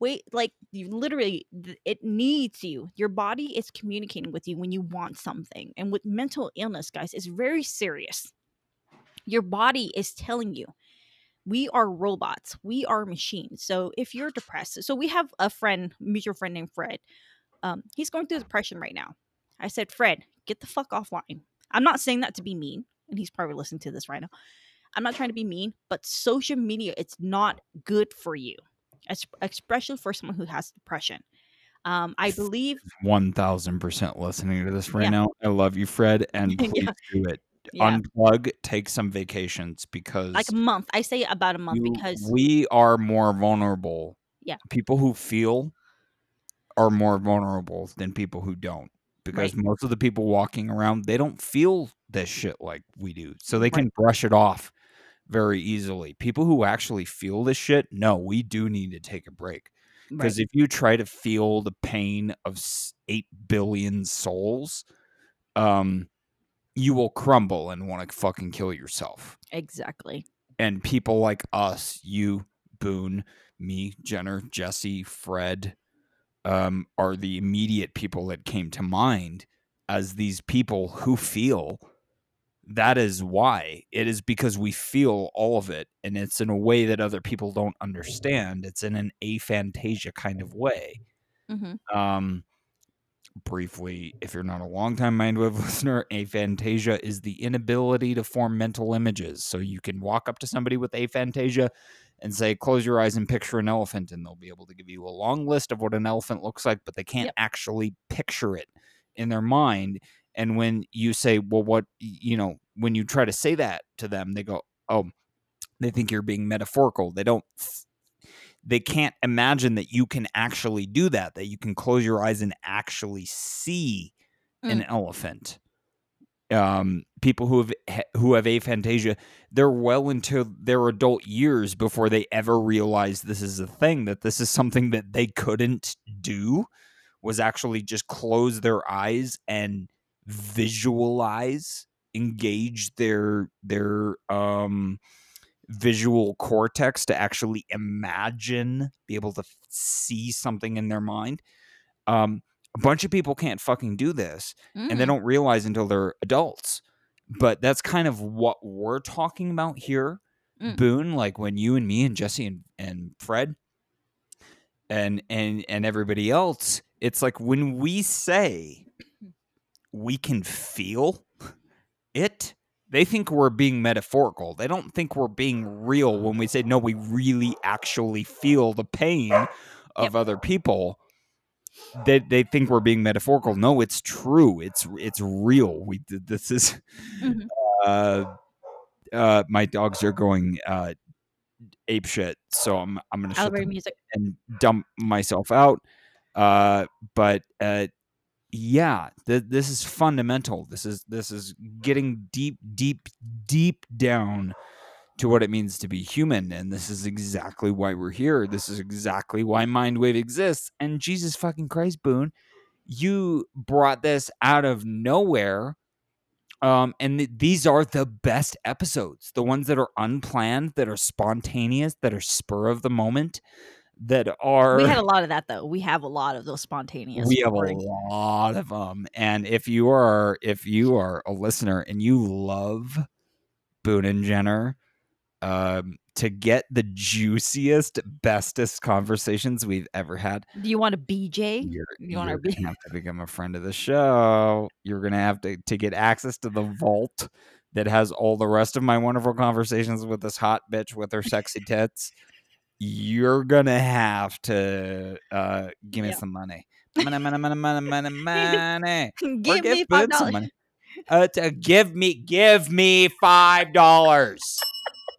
wait like you literally it needs you. Your body is communicating with you when you want something and with mental illness guys it's very serious. Your body is telling you we are robots. We are machines. So if you're depressed so we have a friend mutual friend named fred. Um, he's going through depression right now. I said fred get the fuck offline. I'm not saying that to be mean and he's probably listening to this right now. I'm not trying to be mean but social media it's not good for you es- especially for someone who has depression. Um, I believe, One thousand percent listening to this right Yeah. now. I love you, Fred, and Yeah. do it. yeah, Unplug, take some vacations because like a month. I say about a month you- because we are more vulnerable. Yeah. People who feel are more vulnerable than people who don't. Because most of the people walking around, they don't feel this shit like we do. So they Right. can brush it off very easily. People who actually feel this shit, no, we do need to take a break. Because if you try to feel the pain of 8 billion souls, um, you will crumble and want to fucking kill yourself exactly, and people like us, you, Boone, me, Jenner, Jesse, Fred, um, are the immediate people that came to mind as these people who feel. That is why. It is because we feel all of it, and it's in a way that other people don't understand. It's in an aphantasia kind of way. hmm Um, briefly, if you're not a long longtime Mindwave listener, aphantasia is the inability to form mental images. So you can walk up to somebody with aphantasia and say, "Close your eyes and picture an elephant," and they'll be able to give you a long list of what an elephant looks like, but they can't Yep. actually picture it in their mind. And when you say, "Well, what," you know, when you try to say that to them, they go, "Oh." They think you're being metaphorical. They don't they can't imagine that you can actually do that that you can close your eyes and actually see an elephant um people who have who have aphantasia they're well into their adult years before they ever realize this is a thing that this is something that they couldn't do was actually just close their eyes and visualize engage their their um visual cortex to actually imagine, be able to f- see something in their mind. Um, a bunch of people can't fucking do this, and they Mm. don't realize until they're adults. But that's kind of what we're talking about here, Mm. Boone. Like when you and me and Jesse and, and Fred and and and everybody else, it's like when we say we can feel it they think we're being metaphorical. They don't think we're being real when we say no, we really actually feel the pain of Yep. other people. They they think we're being metaphorical. No, it's true. It's it's real. We this is Mhm. uh uh, my dogs are going uh, ape shit, so I'm I'm gonna shut music. and dump myself out. Uh, but uh, yeah, th- this is fundamental. This is this is getting deep, deep, deep down to what it means to be human, and this is exactly why we're here. This is exactly why Mindwave exists. And Jesus fucking Christ, Boone, you brought this out of nowhere. Um, and th- these are the best episodes, the ones that are unplanned, that are spontaneous, that are spur of the moment, that are We had a lot of that though. We have a lot of those spontaneous. we have a lot of them and if you are if you are a listener and you love boone and jenner um to get the juiciest bestest conversations we've ever had Do you want a BJ? you're, You be- gonna have to become a friend of the show you're gonna have to to get access to the vault that has all the rest of my wonderful conversations with this hot bitch with her sexy tits you're gonna have to uh give me Yeah. some money money money money money money money or Give me five dollars. money. Uh, to give me give me five dollars.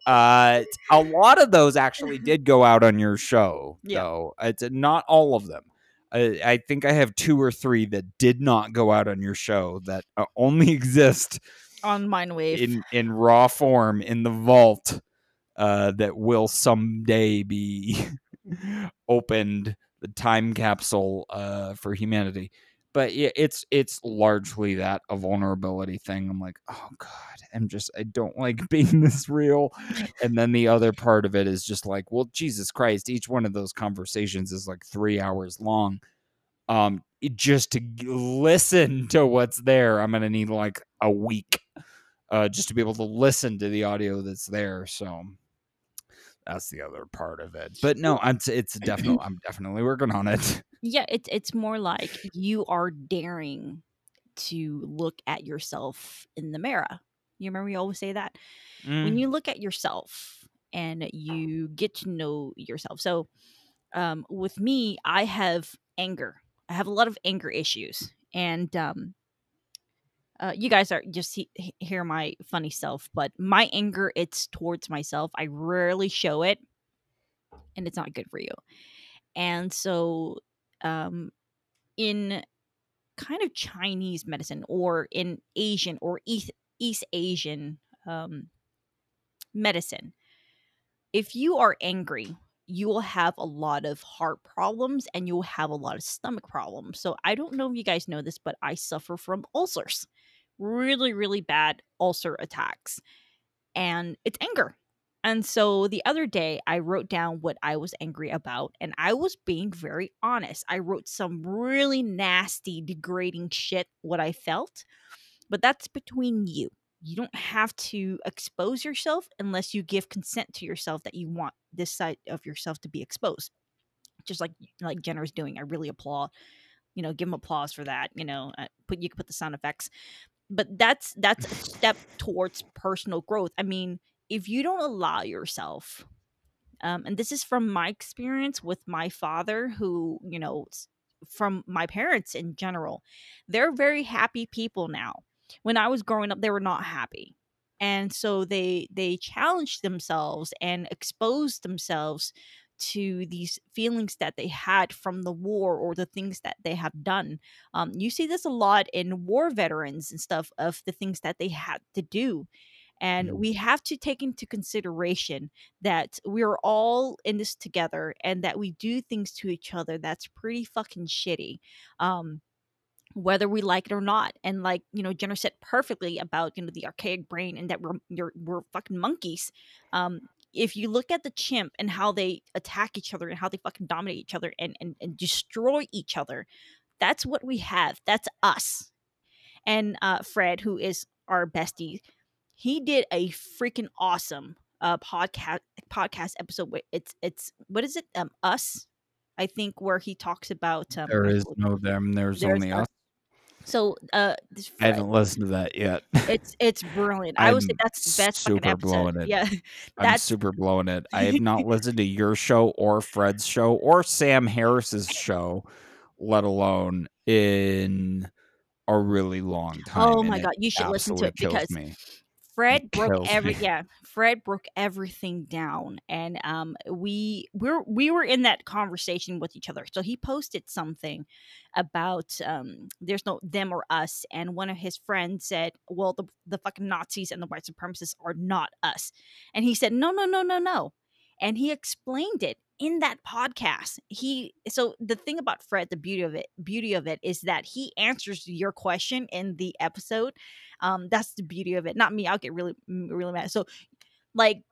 Uh, a lot of those actually did go out on your show, Yeah. though. It's not all of them. I, I think I have two or three that did not go out on your show that uh, only exist on Mindwave. in in raw form in the vault. Uh, that will someday be opened, the time capsule uh, for humanity but yeah, it's it's largely that a vulnerability thing. I'm like, oh god, I'm just I don't like being this real. And then the other part of it is just like, well, Jesus Christ, each one of those conversations is like three hours long. Um, just to listen to what's there, I'm gonna need like a week, uh, just to be able to listen to the audio that's there. So that's the other part of it. But no, I'm it's definitely I'm definitely working on it. yeah, it's it's more like you are daring to look at yourself in the mirror. You remember we always say that? Mm. when you look at yourself and you get to know yourself so um, with me i have anger i have a lot of anger issues and um, uh, you guys are just he- he- hear my funny self but my anger it's towards myself. I rarely show it and it's not good for you. And so um, in kind of chinese medicine or in asian or east, east asian um, medicine if you are angry you will have a lot of heart problems and you'll have a lot of stomach problems. So i don't know if you guys know this but i suffer from ulcers really really bad ulcer attacks and it's anger and so the other day i wrote down what i was angry about and i was being very honest. I wrote some really nasty degrading shit what i felt but that's between you. You don't have to expose yourself unless you give consent to yourself that you want this side of yourself to be exposed just like like jenner's doing. I really applaud you know give him applause for that you know uh, put you can put the sound effects but that's that's a step towards personal growth. I mean if you don't allow yourself um, and this is from my experience with my father who you know from my parents in general they're very happy people now. When i was growing up they were not happy and so they they challenged themselves and exposed themselves to these feelings that they had from the war or the things that they have done um, you see this a lot in war veterans and stuff of the things that they had to do and Mm. we have to take into consideration that we're all in this together and that we do things to each other that's pretty fucking shitty um whether we like it or not and like you know jenner said perfectly about you know the archaic brain and that we're you're, we're fucking monkeys um if you look at the chimp and how they attack each other and how they fucking dominate each other and and, and destroy each other that's what we have that's us and uh fred who is our bestie he did a freaking awesome uh podcast podcast episode where it's it's what is it um us i think where he talks about um There is no them. There's, There's only us. So uh this I haven't listened to that yet. it's it's brilliant i would say that's the best fucking super episode blowing it. yeah I'm that's super blowing it. I have not listened to your show or Fred's show or Sam Harris's show, let alone in a really long time. oh my god you should listen to it because me. Fred broke every me. yeah. Fred broke everything down, and um, we we're we were in that conversation with each other. So he posted something about um, there's no them or us, and one of his friends said, "Well, the the fucking Nazis and the white supremacists are not us," and he said, "No, no, no, no, no," and he explained it in that podcast he so the thing about fred the beauty of it beauty of it is that he answers your question in the episode um that's the beauty of it not me i'll get really really mad so like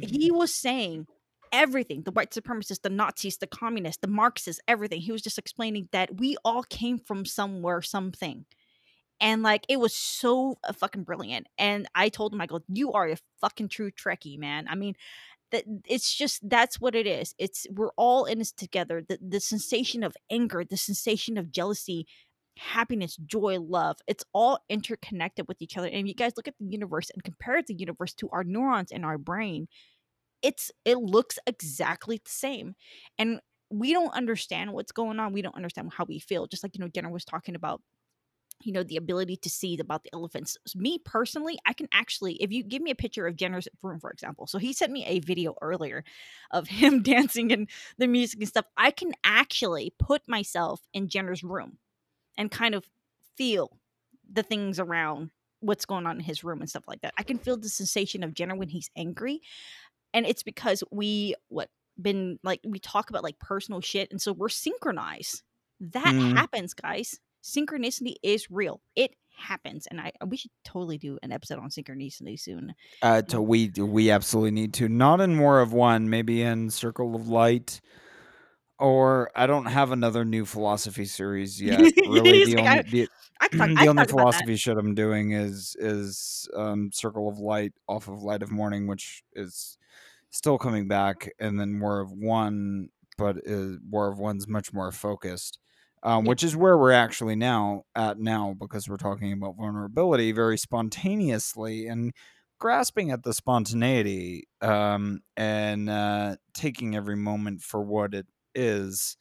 he was saying everything the white supremacists the nazis the communists the marxists everything he was just explaining that we all came from somewhere something and like it was so uh, fucking brilliant and i told him i go you are a fucking true trekkie man i mean that it's just that's what it is. It's we're all in this together. The, the sensation of anger the sensation of jealousy happiness joy love it's all interconnected with each other. And you guys look at the universe and compare the universe to our neurons in our brain it's it looks exactly the same. And we don't understand what's going on. We don't understand how we feel. Just like you know jenner was talking about you know the ability to see about the elephants. Me personally i can actually if you give me a picture of jenner's room for example so he sent me a video earlier of him dancing and the music and stuff i can actually put myself in jenner's room and kind of feel the things around what's going on in his room and stuff like that. I can feel the sensation of jenner when he's angry and it's because we what been like we talk about like personal shit and so we're synchronized. That Mm. happens guys synchronicity is real. It happens and i we should totally do an episode on synchronicity soon. Uh, to we we absolutely need to. Not in more of one, maybe in Circle of Light, or I don't have another new philosophy series yet. Really, the like, only I- the, i talk, the only talk about that. philosophy shit I'm doing is is um, Circle of Light off of Light of Morning, which is still coming back, and then more of One, but is, War of One's much more focused, um, Yeah. which is where we're actually now at now because we're talking about vulnerability very spontaneously and grasping at the spontaneity um, and uh, taking every moment for what it is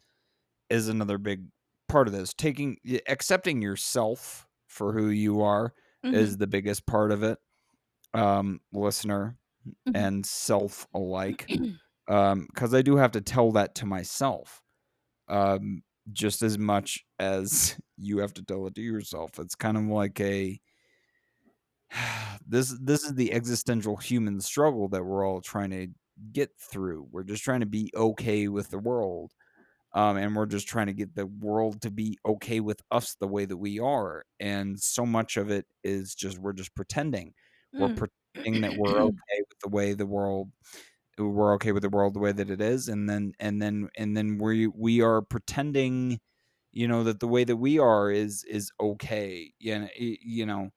is another big part of this taking accepting yourself for who you are Mhm, is the biggest part of it um listener Mhm. and self alike um because i do have to tell that to myself um just as much as you have to tell it to yourself. It's kind of like a this this is the existential human struggle that we're all trying to get through. We're just trying to be okay with the world um, and we're just trying to get the world to be okay with us the way that we are. And so much of it is just we're just pretending. We're Mm. pretending that we're okay with the way the world we're okay with the world the way that it is and then and then and then we we are pretending you know that the way that we are is is okay you know, you know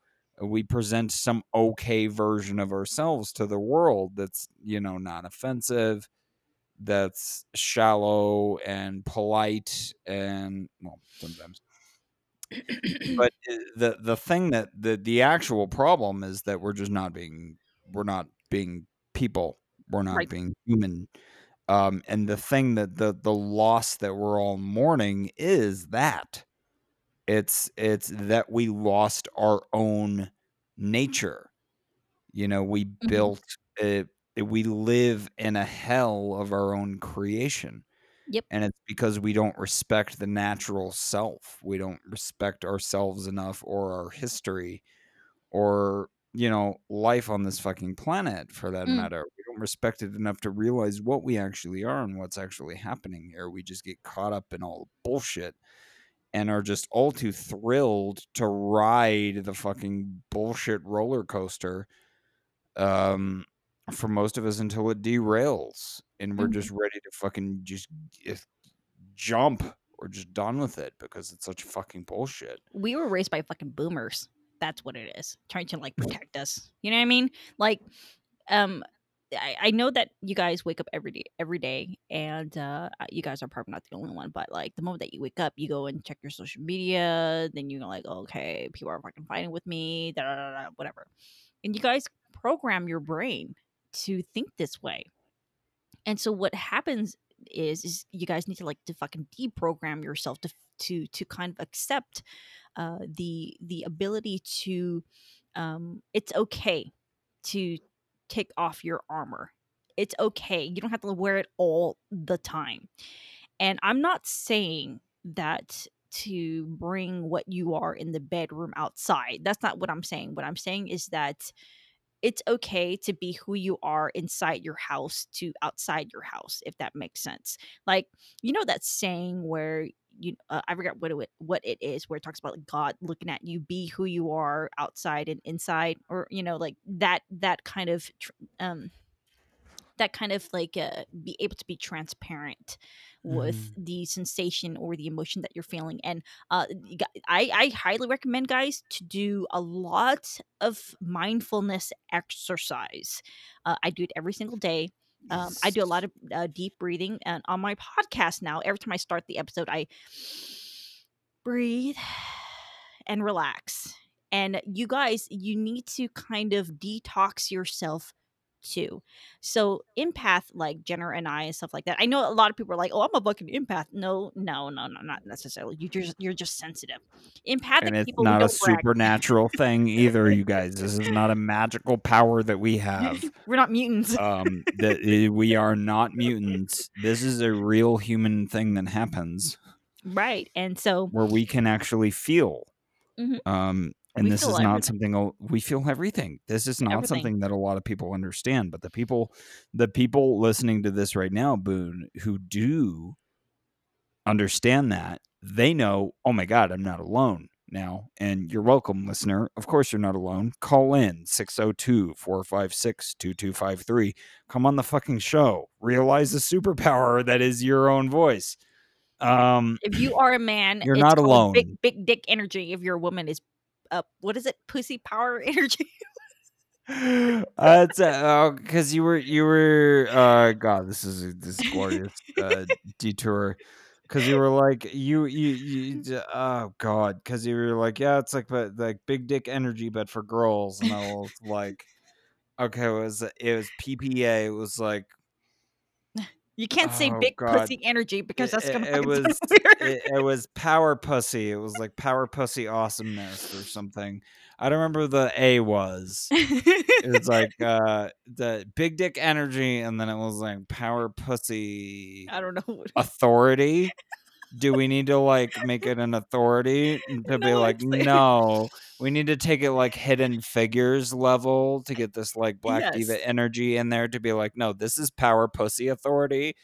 we present some okay version of ourselves to the world that's you know not offensive that's shallow and polite and well sometimes. But eh, the the thing that the the actual problem is that we're just not being we're not being people we're not Right. being human um and the thing that the the loss that we're all mourning is that it's it's that we lost our own nature you know we Mhm. built it. we live in a hell of our own creation Yep. and it's because we don't respect the natural self we don't respect ourselves enough or our history or you know life on this fucking planet for that Mm. matter don't respect it enough to realize what we actually are and what's actually happening here we just get caught up in all the bullshit and are just all too thrilled to ride the fucking bullshit roller coaster um for most of us until it derails and we're Mhm. just ready to fucking just just jump or just done with it because it's such fucking bullshit. we were raised by fucking boomers. That's what it is. Trying to like protect us. You know what I mean? Like, um, I, I know that you guys wake up every day, every day, and uh, you guys are probably not the only one. But like, the moment that you wake up, you go and check your social media. Then you're like, okay, people are fucking fighting with me, da da da, whatever. And you guys program your brain to think this way. And so what happens is is you guys need to like to fucking deprogram yourself to to to kind of accept uh the the ability to um it's okay to take off your armor. It's okay. You don't have to wear it all the time. And I'm not saying that to bring what you are in the bedroom outside. That's not what I'm saying. What I'm saying is that it's okay to be who you are inside your house to outside your house if that makes sense like you know that saying where you uh, i forget what it what it is where it talks about god looking at you be who you are outside and inside or you know like that that kind of um that kind of like uh, be able to be transparent with Mhm. the sensation or the emotion that you're feeling and uh, I, I highly recommend guys to do a lot of mindfulness exercise uh, i do it every single day um, i do a lot of uh, deep breathing and on my podcast now every time i start the episode i breathe and relax. And you guys you need to kind of detox yourself too so empath like jenner and i and stuff like that i know a lot of people are like oh i'm a fucking empath no no no no not necessarily you just you're just sensitive empathic And it's people not a supernatural thing either, you guys. This is not a magical power that we have. we're not mutants Um, that eh, we are not mutants. This is a real human thing that happens right and so where we can actually feel. Mhm. Um, and We this is not everything. something we feel everything. This is not Everything. something that a lot of people understand. But the people, the people listening to this right now, Boone, who do understand that, they know, oh my God, I'm not alone now. And you're welcome, listener. Of course, you're not alone. Call in 602 456 2253. Come on the fucking show. Realize the superpower that is your own voice. Um, if you are a man You're it's not alone. big big dick energy if you're a woman is uh, what is it? Pussy power energy? Uh, it's uh, because you were you were uh god this is this glorious uh detour. Because you were like you you you oh god because you were like yeah it's like but like big dick energy but for girls. And i was like okay it was it was ppa it was like you can't say Oh, big God. pussy energy because it, that's gonna it, sound was weird. it, it was power pussy it was like power pussy awesomeness or something i don't remember the a was it was like uh the big dick energy and then it was like power pussy I don't know. authority do we need to like make it an authority to be No, like it's like- no we need to take it like hidden figures level to get this like black Yes. diva energy in there to be like no this is power pussy authority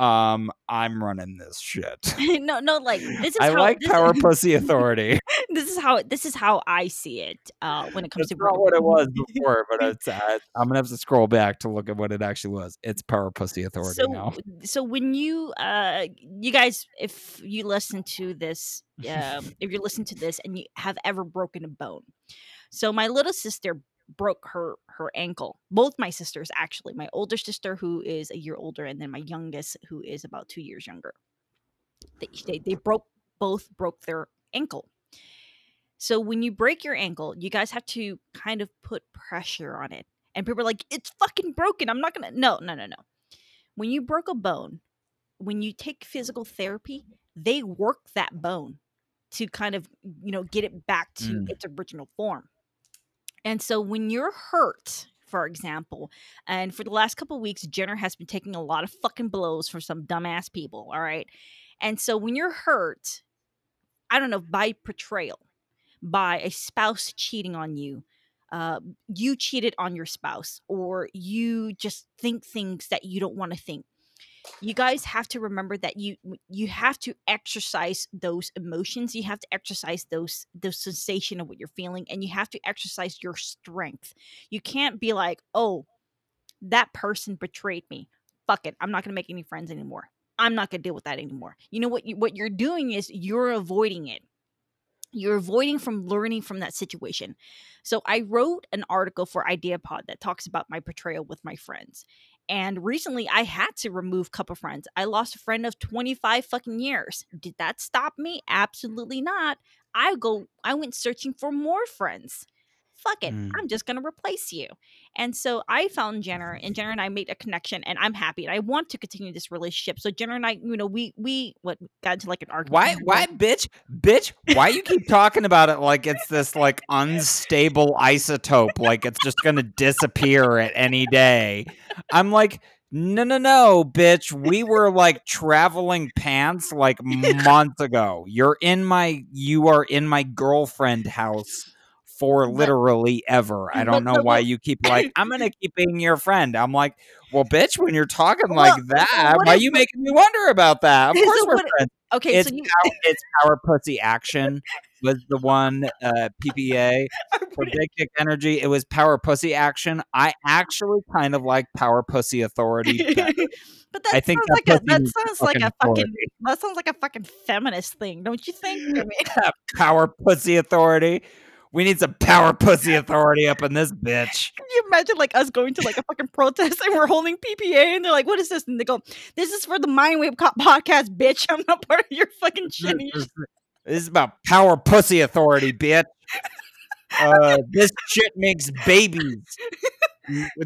um i'm running this shit. No, no, like this is i how like power pussy authority. this is how this is how I see it uh, when it comes that's to not what it was before but it's uh, i'm gonna have to scroll back to look at what it actually was. It's power pussy authority so now. so when you uh you guys if you listen to this um if you listen to this and you have ever broken a bone. So my little sister broke her her ankle. Both my sisters actually. My older sister who is a year older and then my youngest who is about two years younger. They, they, they broke both broke their ankle. So when you break your ankle you guys have to kind of put pressure on it. And people are like it's fucking broken. I'm not gonna no no no no. When you broke a bone, when you take physical therapy, they work that bone to kind of, you know, get it back to Mm. its original form. And so when you're hurt, for example, and for the last couple weeks, Jenner has been taking a lot of fucking blows for some dumbass people, all right? And so when you're hurt, I don't know, by portrayal, by a spouse cheating on you, uh, you cheated on your spouse, or you just think things that you don't want to think. You guys have to remember that you you have to exercise those emotions. You have to exercise those those sensation of what you're feeling, and you have to exercise your strength. You can't be like, oh, that person betrayed me. Fuck it, I'm not gonna make any friends anymore. I'm not gonna deal with that anymore. You know what? You, what you're doing is you're avoiding it you're avoiding from learning from that situation. So I wrote an article for IdeaPod that talks about my betrayal with my friends. And recently I had to remove couple friends. I lost a friend of 25 fucking years. Did that stop me? Absolutely not. I go I went searching for more friends. Fuck it, Mm. I'm just gonna replace you. And so I found Jenner, and Jenner and I made a connection, and I'm happy, and I want to continue this relationship. So Jenner and I, you know, we we what got into like an argument. Why? Why, bitch? Bitch? Why you keep talking about it like it's this like unstable isotope, like it's just gonna disappear at any day? I'm like, no, no, no, bitch. We were like traveling pants like months ago. You're in my, you are in my girlfriend house for literally ever. I don't know why you keep like, I'm gonna keep being your friend. I'm like, well, bitch, when you're talking Well, like that, why if- you making me wonder about that? Of course we're friends Okay, it's so you power, it's power pussy action was the one uh PPA for big kick energy. It was power pussy action. I actually kind of like power pussy authority. better. but that I think sounds that like a that sounds like a fucking fucking authority. that sounds like a fucking feminist thing, don't you think? I mean, power pussy authority. We need some power pussy authority up in this bitch. Can you imagine like us going to like a fucking protest and we're holding PPA and they're like, "What is this?" And they go, "This is for the Mindwave podcast, bitch. I'm not part of your fucking shit." This is about power pussy authority, bitch. Uh, this shit makes babies.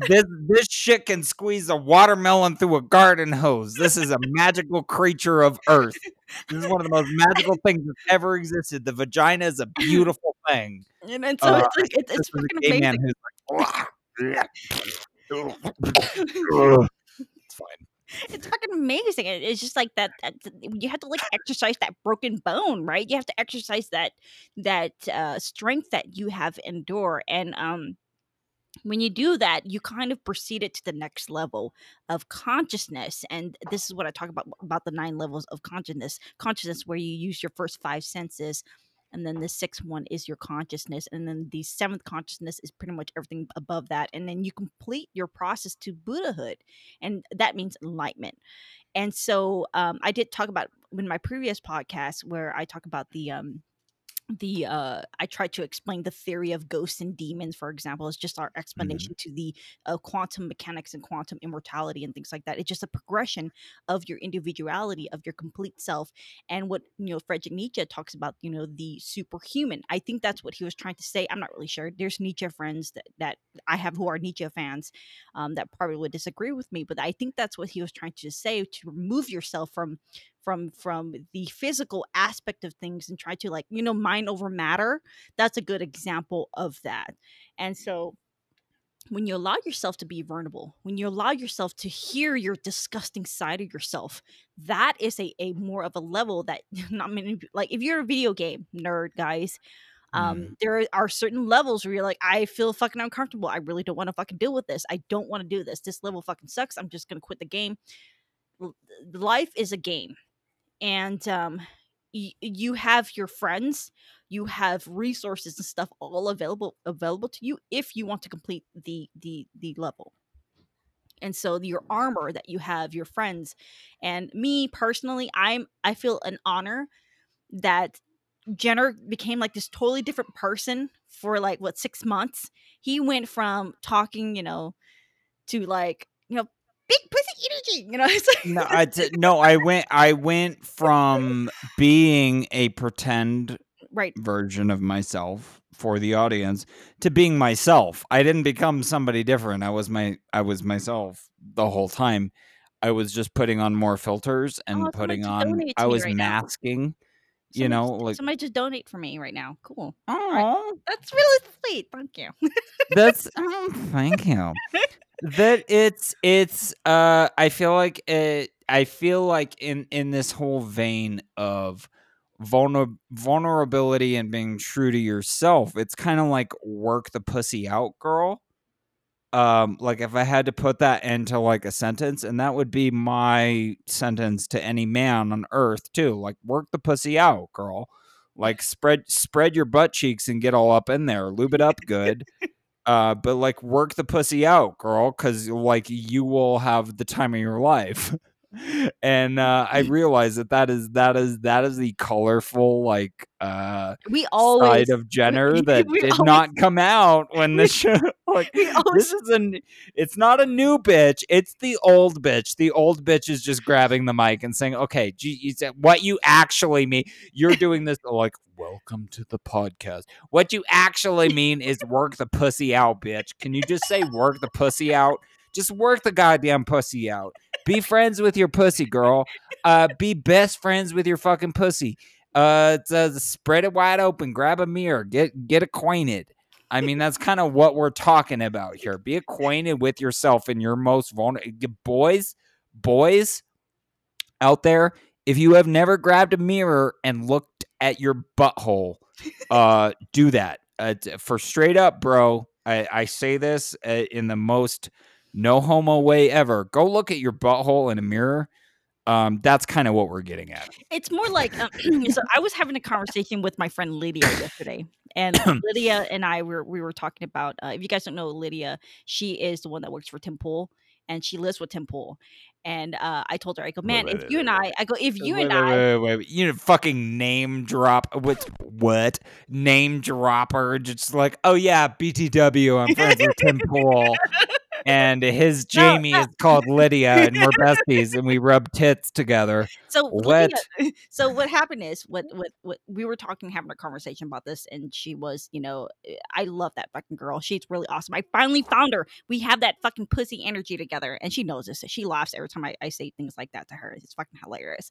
This this shit can squeeze a watermelon through a garden hose. This is a magical creature of Earth. This is one of the most magical things that's ever existed. The vagina is a beautiful thing. And, and so Uh, it's like it's, it's fucking gay man amazing. who's like, it's fine. It's fucking amazing. It's just like that, that. You have to like exercise that broken bone, right? You have to exercise that that uh, strength that you have endure, and um, when you do that, you kind of proceed it to the next level of consciousness. And this is what I talk about about the nine levels of consciousness. Consciousness, where you use your first five senses. And then the sixth one is your consciousness. And then the seventh consciousness is pretty much everything above that. And then you complete your process to Buddhahood. And that means enlightenment. And so um, I did talk about in my previous podcast where I talk about the um, the uh i tried to explain the theory of ghosts and demons for example is just our explanation to the uh, quantum mechanics and quantum immortality and things like that. It's just a progression of your individuality of your complete self and what you know frederick nietzsche talks about you know the superhuman. I think that's what he was trying to say. I'm not really sure. There's nietzsche friends that, that i have who are nietzsche fans um, that probably would disagree with me but i think that's what he was trying to say to remove yourself from from from the physical aspect of things and try to like you know mind over matter that's a good example of that. And so when you allow yourself to be vulnerable when you allow yourself to hear your disgusting side of yourself that is a, a more of a level that not many like if you're a video game nerd guys um Mm. there are certain levels where you're like i feel fucking uncomfortable. I really don't want to fucking deal with this. I don't want to do this. This level fucking sucks. I'm just gonna quit the game. L- life is a game and um y- you have your friends you have resources and stuff all available available to you if you want to complete the the the level. And so your armor that you have your friends and me personally i'm i feel an honor that jenner became like this totally different person for like what six months? He went from talking you know to like you know big pussy energy you know it's like No, I t- no, I went. I went from being a pretend right version of myself for the audience to being myself. I didn't become somebody different. I was my I was myself the whole time. I was just putting on more filters and Oh, putting on I was right now. You know, like somebody just donate for me right now. Cool. Oh, that's really sweet. Thank you. That's oh, thank you. that it's it's uh I feel like it I feel like in in this whole vein of vulner- vulnerability and being true to yourself, it's kind of like work the pussy out, girl. Um, like if I had to put that into like a sentence, and that would be my sentence to any man on earth too. Like work the pussy out, girl. Like spread spread your butt cheeks and get all up in there, lube it up good. Uh, but like work the pussy out, girl, because like you will have the time of your life. and uh, I realize that that is that is that is the colorful like uh we always side of Jenner that we did always- not come out when the show like, this is an it's not a new bitch it's the old bitch. The old bitch is just grabbing the mic and saying okay gee, you said- what you actually mean you're doing this like welcome to the podcast. What you actually mean is work the pussy out bitch. Can you just say work the pussy out? Just work the goddamn pussy out. Be friends with your pussy girl. Uh be best friends with your fucking pussy. Uh, it's, uh spread it wide open grab a mirror get get acquainted I mean, that's kind of what we're talking about here. Be acquainted with yourself in your most vulnerable boys, boys out there. If you have never grabbed a mirror and looked at your butthole, uh, do that. Uh, for straight up, bro. I, I say this uh, in the most no homo way ever. Go look at your butthole in a mirror. Um, that's kind of what we're getting at. It's more like um, so. I was having a conversation with my friend Lydia yesterday, and Lydia and I were we were talking about. Uh, if you guys don't know Lydia, she is the one that works for Tim Pool, and she lives with Tim Pool. And uh, I told her, I go, man, if you and I, I go, if you wait, and wait, I, wait, wait, wait. you know, fucking name drop. What? What? Name dropper? Just like, oh yeah, BTW. I'm friends with Tim Pool, and his Jamie no. is called Lydia, and we're besties, and we rub tits together. So What? Lydia- so what happened is what what what we were talking, having a conversation about this, and she was, you know, eh, I love that fucking girl. She's really awesome. I finally found her. We have that fucking pussy energy together, and she knows this. She laughs every time I, I say things like that to her. It's fucking hilarious.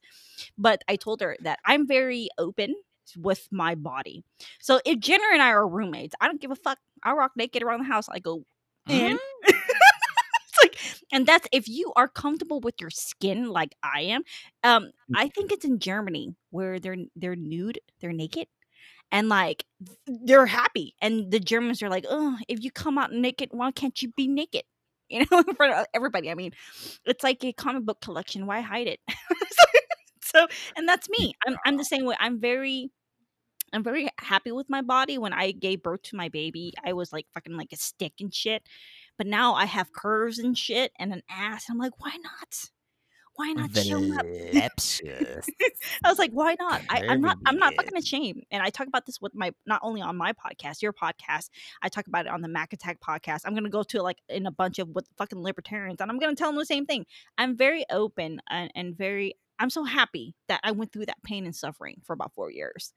But I told her that I'm very open with my body. So if Jenner and I are roommates, I don't give a fuck. I rock naked around the house. I go in. it's like, and that's if you are comfortable with your skin like I am. Um, I think it's in Germany where they're they're nude, they're naked, and like they're happy. And the Germans are like, oh, if you come out naked, why can't you be naked? You know, in front of everybody. I mean, it's like a comic book collection. Why hide it? so, and that's me. I'm I'm the same way. I'm very I'm very happy with my body. When I gave birth to my baby, I was like fucking like a stick and shit. But now I have curves and shit and an ass. And I'm like, why not? Why not show Voluptuous. I was like, why not? I, I'm not I'm not fucking ashamed. And I talk about this with my not only on my podcast, your podcast, I talk about it on the Mac Attack podcast. I'm gonna go to like in a bunch of with fucking libertarians and I'm gonna tell them the same thing. I'm very open and, and very I'm so happy that I went through that pain and suffering for about four years.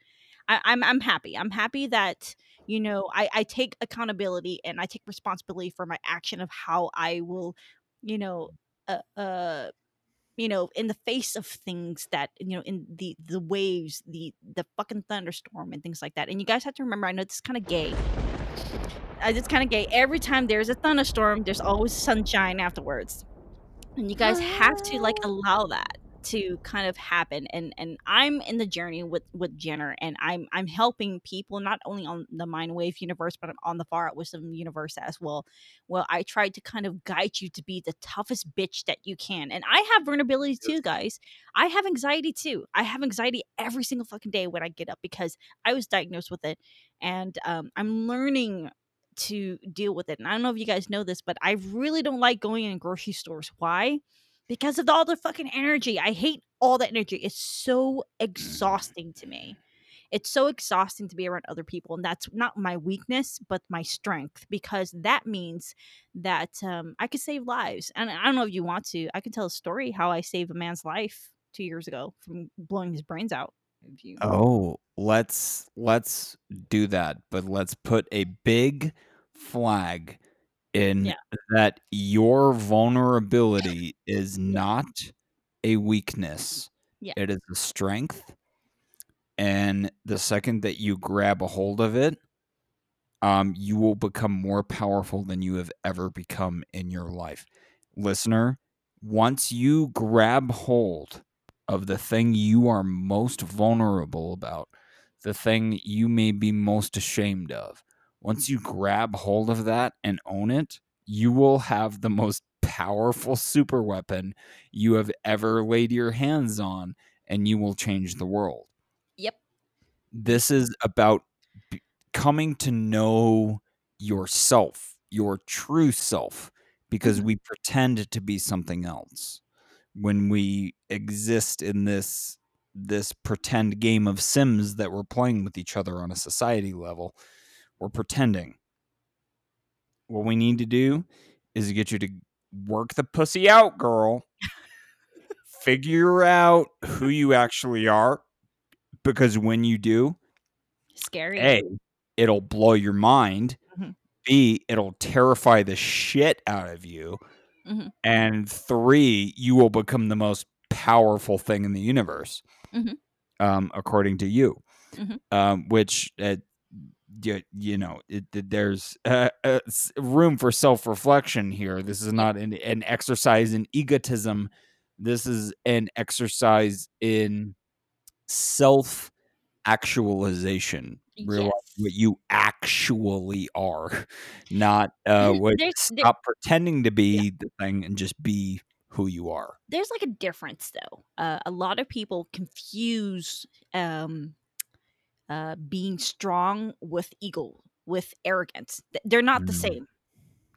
I, I'm I'm happy. I'm happy that you know I, I take accountability and I take responsibility for my action of how I will, you know, uh, uh you know in the face of things that you know in the the waves the the fucking thunderstorm and things like that. And you guys have to remember i know this is kind of gay. Uh, it's kind of gay. Every time there's a thunderstorm there's always sunshine afterwards. And you guys have to like allow that to kind of happen and and i'm in the journey with with jenner and i'm i'm helping people not only on the Mindwave universe but on the far out wisdom universe as well. Well i tried to kind of guide you to be the toughest bitch that you can and i have vulnerability too guys. I have anxiety too. I have anxiety every single fucking day when i get up because i was diagnosed with it and um, i'm learning to deal with it and i don't know if you guys know this but i really don't like going in grocery stores. Why because of all the fucking energy. I hate all that energy. It's so exhausting to me. It's so exhausting to be around other people, and that's not my weakness, but my strength. Because that means that um, I could save lives. And I don't know if you want to. I can tell a story how I saved a man's life two years ago from blowing his brains out. If you, Oh, let's let's do that, but let's put a big flag in Yeah. that your vulnerability is not a weakness. Yeah. It is a strength. And the second that you grab a hold of it, um, you will become more powerful than you have ever become in your life. Listener, once you grab hold of the thing you are most vulnerable about, the thing you may be most ashamed of, once you grab hold of that and own it, you will have the most powerful super weapon you have ever laid your hands on, and you will change the world. Yep. This is about b- coming to know yourself, your true self, because Mhm. we pretend to be something else when we exist in this this pretend game of sims that we're playing with each other on a society level we're pretending what we need to do is get you to work the pussy out, girl. Figure out who you actually are. Because when you do, Scary. A, it'll blow your mind. Mhm. B, it'll terrify the shit out of you. Mhm. And three, you will become the most powerful thing in the universe, Mhm. um, according to you. Mhm. Um, which, uh, you, you know, it, there's uh, uh, room for self reflection here. This is not an, an exercise in egotism. This is an exercise in self actualization. Realize what you actually are, not uh, what There's- there- stop pretending to be the thing and just be who you are. there's like a difference though. Uh, a lot of people confuse um, uh, being strong with ego, with arrogance. They're not the Mm. same,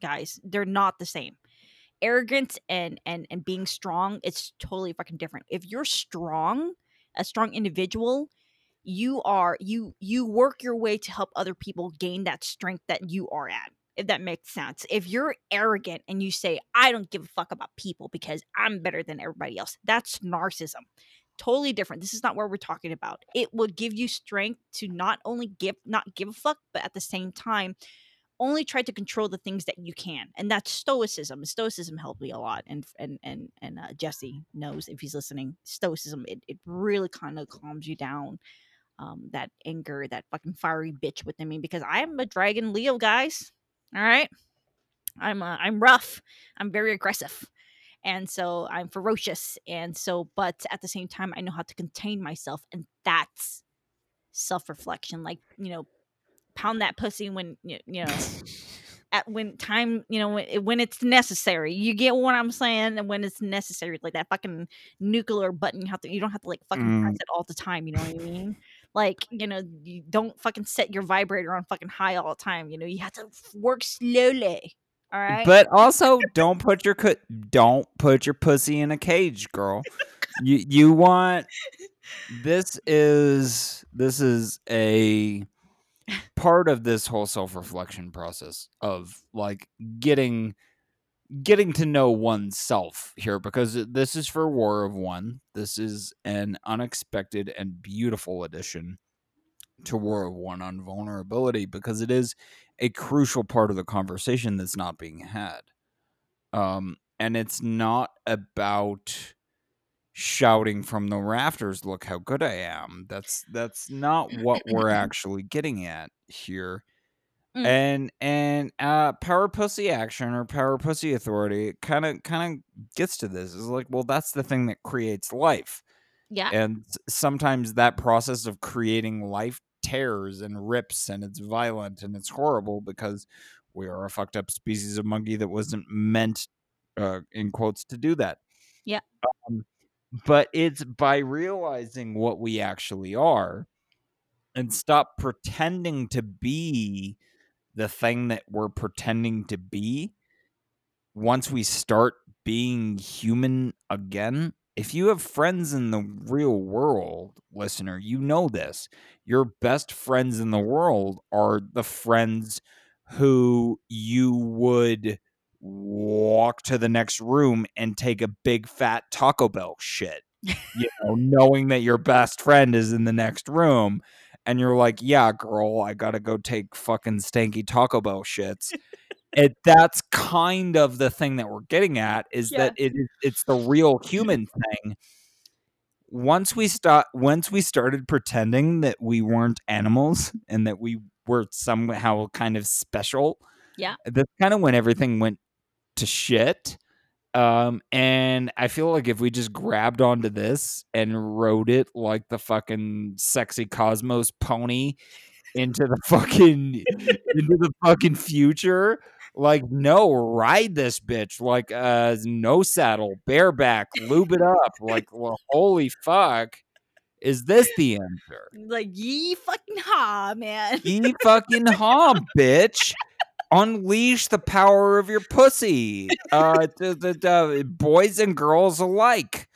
guys. They're not the same. Arrogance and and and being strong, it's totally fucking different. If you're strong, a strong individual, you are you you work your way to help other people gain that strength that you are at if that makes sense if you're arrogant and you say i don't give a fuck about people because i'm better than everybody else that's narcissism totally different this is not what we're talking about it will give you strength to not only give not give a fuck but at the same time only try to control the things that you can and that's stoicism stoicism helped me a lot and and and and uh, jesse knows if he's listening stoicism it, it really kind of calms you down um, that anger, that fucking fiery bitch within me because I am a dragon Leo, guys. All right, I'm uh, I'm rough. I'm very aggressive, and so I'm ferocious, and so but at the same time I know how to contain myself, and that's self reflection. Like you know, pound that pussy when you know at when time you know when, when it's necessary. You get what I'm saying, and when it's necessary, like that fucking nuclear button. You have to. You don't have to like fucking press Mm. it all the time. You know what I mean? Like you know, you don't fucking set your vibrator on fucking high all the time. You know, you have to work slowly. All right. But also, don't put your cu- don't put your pussy in a cage, girl. you you want this is this is a part of this whole self-reflection process of like getting getting to know oneself here because this is for War of One. This is an unexpected and beautiful addition to War of One on vulnerability because it is a crucial part of the conversation that's not being had. Um, and it's not about shouting from the rafters, "Look how good I am." That's that's not what we're actually getting at here. Mm. And and uh power pussy action or power pussy authority kind of kind of gets to this. Is like, well, that's the thing that creates life yeah. and sometimes that process of creating life tears and rips and it's violent and it's horrible because we are a fucked up species of monkey that wasn't meant uh, in quotes to do that Yeah. um, but it's by realizing what we actually are and stop pretending to be the thing that we're pretending to be once we start being human again, if you have friends in the real world, listener, you know this. Your best friends in the world are the friends who you would walk to the next room and take a big fat Taco Bell shit. You know, knowing that your best friend is in the next room and you're like, "Yeah, girl, I got to go take fucking stanky Taco Bell shits." It that's kind of the thing that we're getting at is that it is it's the real human thing once we start once we started pretending that we weren't animals and that we were somehow kind of special Yeah. that's kind of when everything went to shit um and i feel like if we just grabbed onto this and rode it like the fucking sexy cosmos pony into the fucking into the fucking future. Like, no, ride this bitch like uh no saddle, bareback, lube it up. Like, well, holy fuck. Is this the answer? Like ye fucking ha, man. Ye fucking ha, bitch. Unleash the power of your pussy. Uh the boys and girls alike.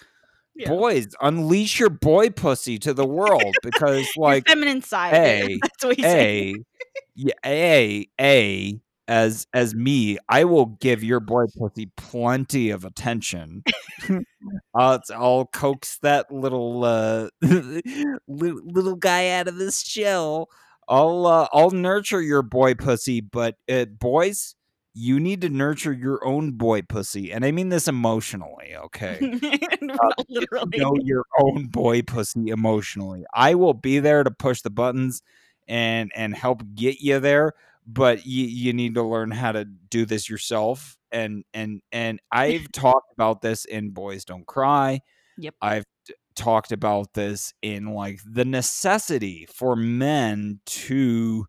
Yeah. Boys, unleash your boy pussy to the world because Your like feminine side. A, That's what he's saying. a yeah, a a as as me, I will give your boy pussy plenty of attention. I'll, I'll coax that little uh, little, guy out of this shell. I'll uh, I'll nurture your boy pussy, but uh, boys, you need to nurture your own boy pussy, and I mean this emotionally. Okay, uh, literally. know your own boy pussy emotionally. I will be there to push the buttons and and help get you there, but you you need to learn how to do this yourself. And and and I've talked about this in Boys Don't Cry. Yep. I've t- talked about this in like the necessity for men to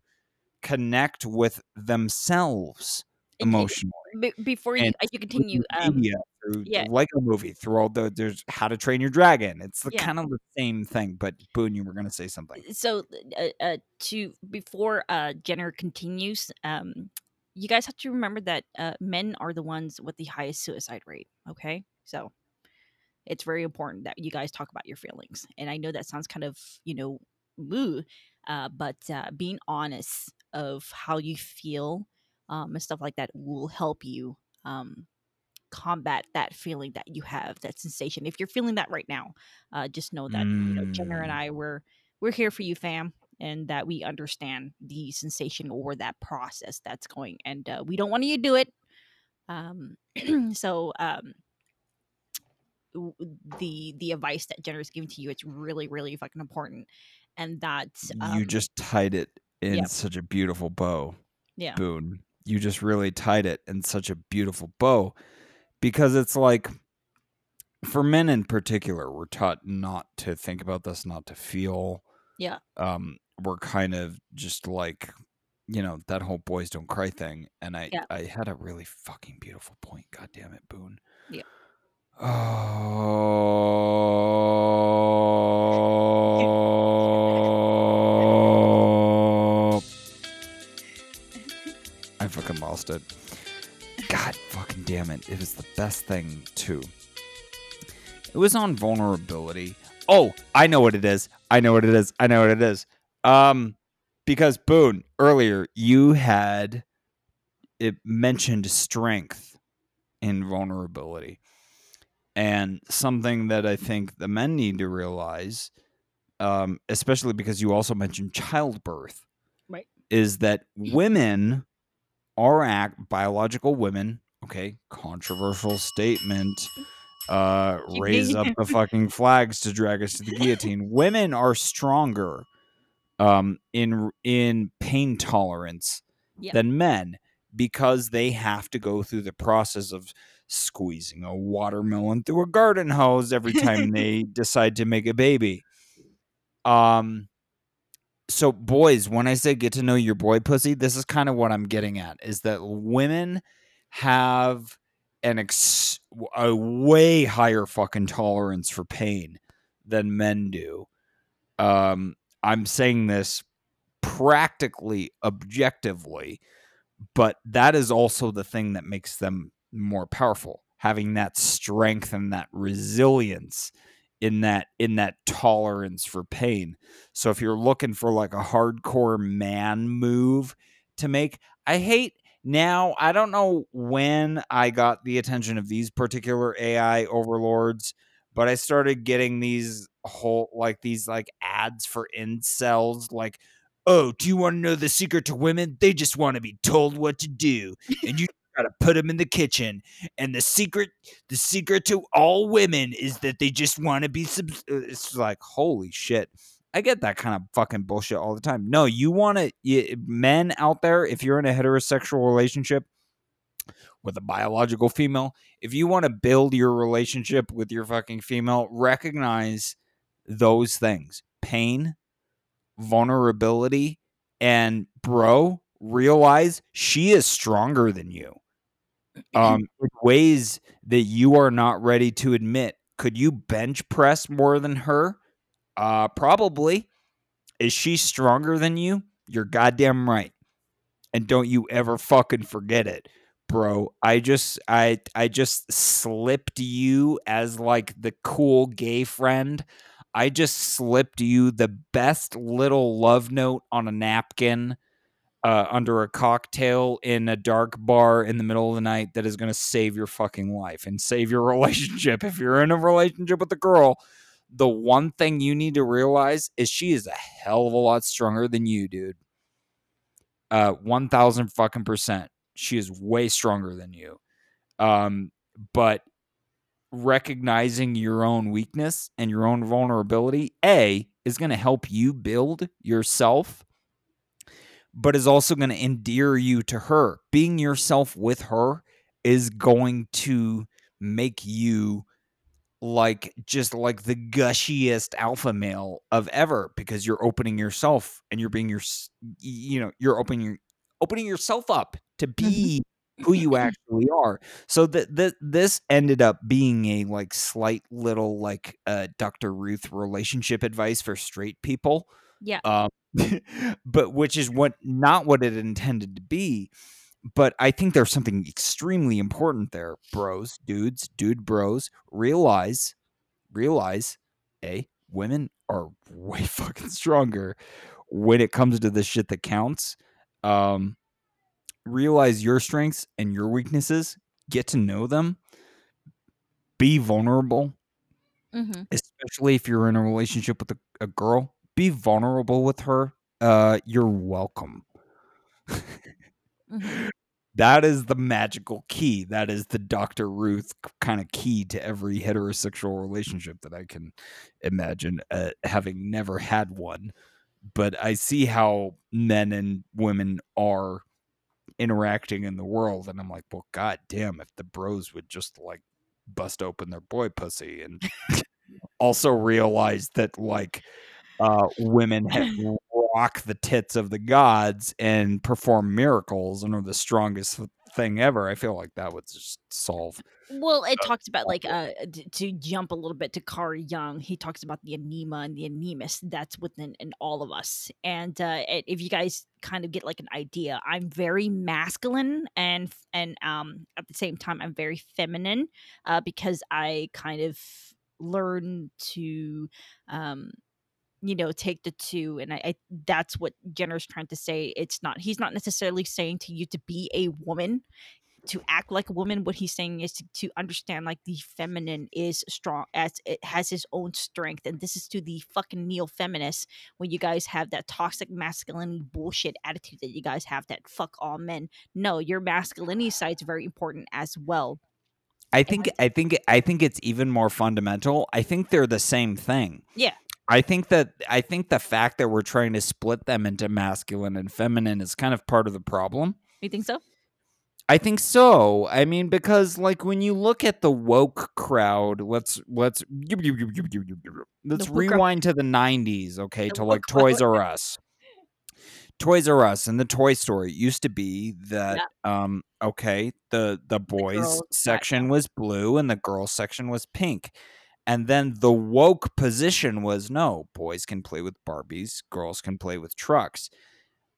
connect with themselves emotionally be- before you, and uh, you continue, um, media, through yeah. the Lego movie, through all the there's How to Train Your Dragon. It's the Yeah. kind of the same thing. But Boone, you were gonna say something. so uh, uh, to before uh Jenner continues, um, you guys have to remember that uh, men are the ones with the highest suicide rate. Okay, so it's very important that you guys talk about your feelings. And I know that sounds kind of you know, woo, uh, but uh, being honest of how you feel um, and stuff like that will help you um, combat that feeling that you have, that sensation. If you're feeling that right now, uh, just know that you know Jenner and Mm. I we're we're here for you, fam, and that we understand the sensation or that process that's going, and uh, we don't want you to do it. Um, so um, the the advice that Jenner is giving to you, it's really really fucking important, and that's um, you just tied it in yep. such a beautiful bow, yeah Boone. You just really tied it in such a beautiful bow because it's like for men in particular, we're taught not to think about this, not to feel. yeah Um, we're kind of just like, you know, that whole boys don't cry thing. And I, Yeah. I had a really fucking beautiful point. God damn it, Boone. Yeah. Oh. I fucking lost it. God fucking damn it. It was the best thing, too. It was on vulnerability. Oh, I know what it is. I know what it is. I know what it is. Um, because Boone, earlier you had it mentioned strength in vulnerability. And something that I think the men need to realize, um, especially because you also mentioned childbirth, Right. is that women are act biological women. Okay, controversial statement. Uh, raise up the fucking flags to drag us to the guillotine. Women are stronger, um, in in pain tolerance Yep. than men because they have to go through the process of squeezing a watermelon through a garden hose every time they decide to make a baby. Um so boys, when I say get to know your boy pussy, this is kind of what I'm getting at is that women have an ex- a way higher fucking tolerance for pain than men do. Um I'm saying this practically objectively but that is also the thing that makes them more powerful having that strength and that resilience in that in that tolerance for pain. So if you're looking for like a hardcore man move to make i hate now i don't know when i got the attention of these particular ai overlords but i started getting these whole like these like ads for incels like oh do you want to know the secret to women? They just want to be told what to do and you gotta put them in the kitchen and the secret the secret to all women is that they just want to be subs- uh, it's like holy shit. I get that kind of fucking bullshit all the time. No you want to men out there if you're in a heterosexual relationship with a biological female if you want to build your relationship with your fucking female recognize those things. Pain vulnerability and bro realize she is stronger than you um in ways that you are not ready to admit. Could you bench press more than her? Uh probably. Is she stronger than you? You're goddamn right. And don't you ever fucking forget it bro. I just i i just slipped you as like the cool gay friend. I just slipped you the best little love note on a napkin uh, under a cocktail in a dark bar in the middle of the night that is going to save your fucking life and save your relationship. If you're in a relationship with a girl, the one thing you need to realize is she is a hell of a lot stronger than you, dude. Uh, one thousand fucking percent. She is way stronger than you. Um, but recognizing your own weakness and your own vulnerability, A, is going to help you build yourself, but is also going to endear you to her. Being yourself with her is going to make you like just like the gushiest alpha male of ever because you're opening yourself and you're being your you know you're opening opening yourself up to Mm-hmm. be who you actually are so that th- this ended up being a like slight little like uh dr ruth relationship advice for straight people Yeah. um but which is what not what it intended to be but I think there's something extremely important there, bros, dudes, dude bros. Realize, realize, a women are way fucking stronger when it comes to the shit that counts. Um, realize your strengths and your weaknesses. Get to know them. Be vulnerable, Mm-hmm. especially if you're in a relationship with a, a girl. Be vulnerable with her. Uh, you're welcome. Mm-hmm. That is the magical key. That is the Dr. Ruth kind of key to every heterosexual relationship that I can imagine, uh, having never had one. But I see how men and women are interacting in the world, and I'm like, well, god damn, if the bros would just like bust open their boy pussy and also realize that like uh, women rock the tits of the gods and perform miracles and are the strongest thing ever. I feel like that would just solve. Well, it talks about like uh to jump a little bit to Carl Jung. He talks about the anima and the animus that's within in all of us. And uh, if you guys kind of get like an idea, I'm very masculine and and um at the same time I'm very feminine uh, because I kind of learn to um you know take the two and I, I that's what jenner's trying to say it's not he's not necessarily saying to you to be a woman to act like a woman what he's saying is to, to understand like the feminine is strong as it has its own strength and this is to the fucking neo feminists when you guys have that toxic masculinity bullshit attitude that you guys have that fuck all men no your masculinity side's very important as well I think I think I think it's even more fundamental. I think they're the same thing. Yeah. I think that I think the fact that we're trying to split them into masculine and feminine is kind of part of the problem. you think so I think so. I mean, because like when you look at the woke crowd, let's let's let's rewind to the '90s, okay, to like Toys R Us. Toys R Us and the Toy Story used to be that um okay, the the boys section was blue and the girls section was pink. And then the woke position was no, boys can play with Barbies, girls can play with trucks.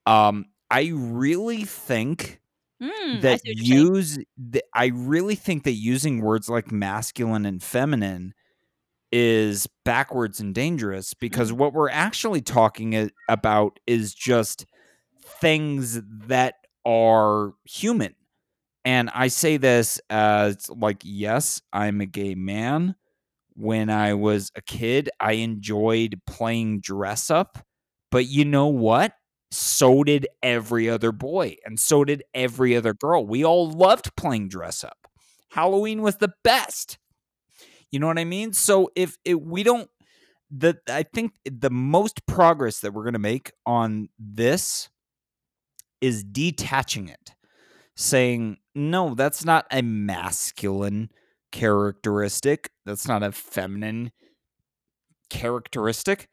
Um I really think I that see what you're saying. use th- I really think that using words like masculine and feminine is backwards and dangerous because Mm. what we're actually talking about is just things that are human. And I say this as like yes, I'm a gay man. When I was a kid, I enjoyed playing dress up, but you know what? so did every other boy and so did every other girl. We all loved playing dress up. Halloween was the best. You know what I mean? So if we don't the I think the most progress that we're going to make on this is detaching it. Saying, "No, that's not a masculine characteristic. That's not a feminine characteristic.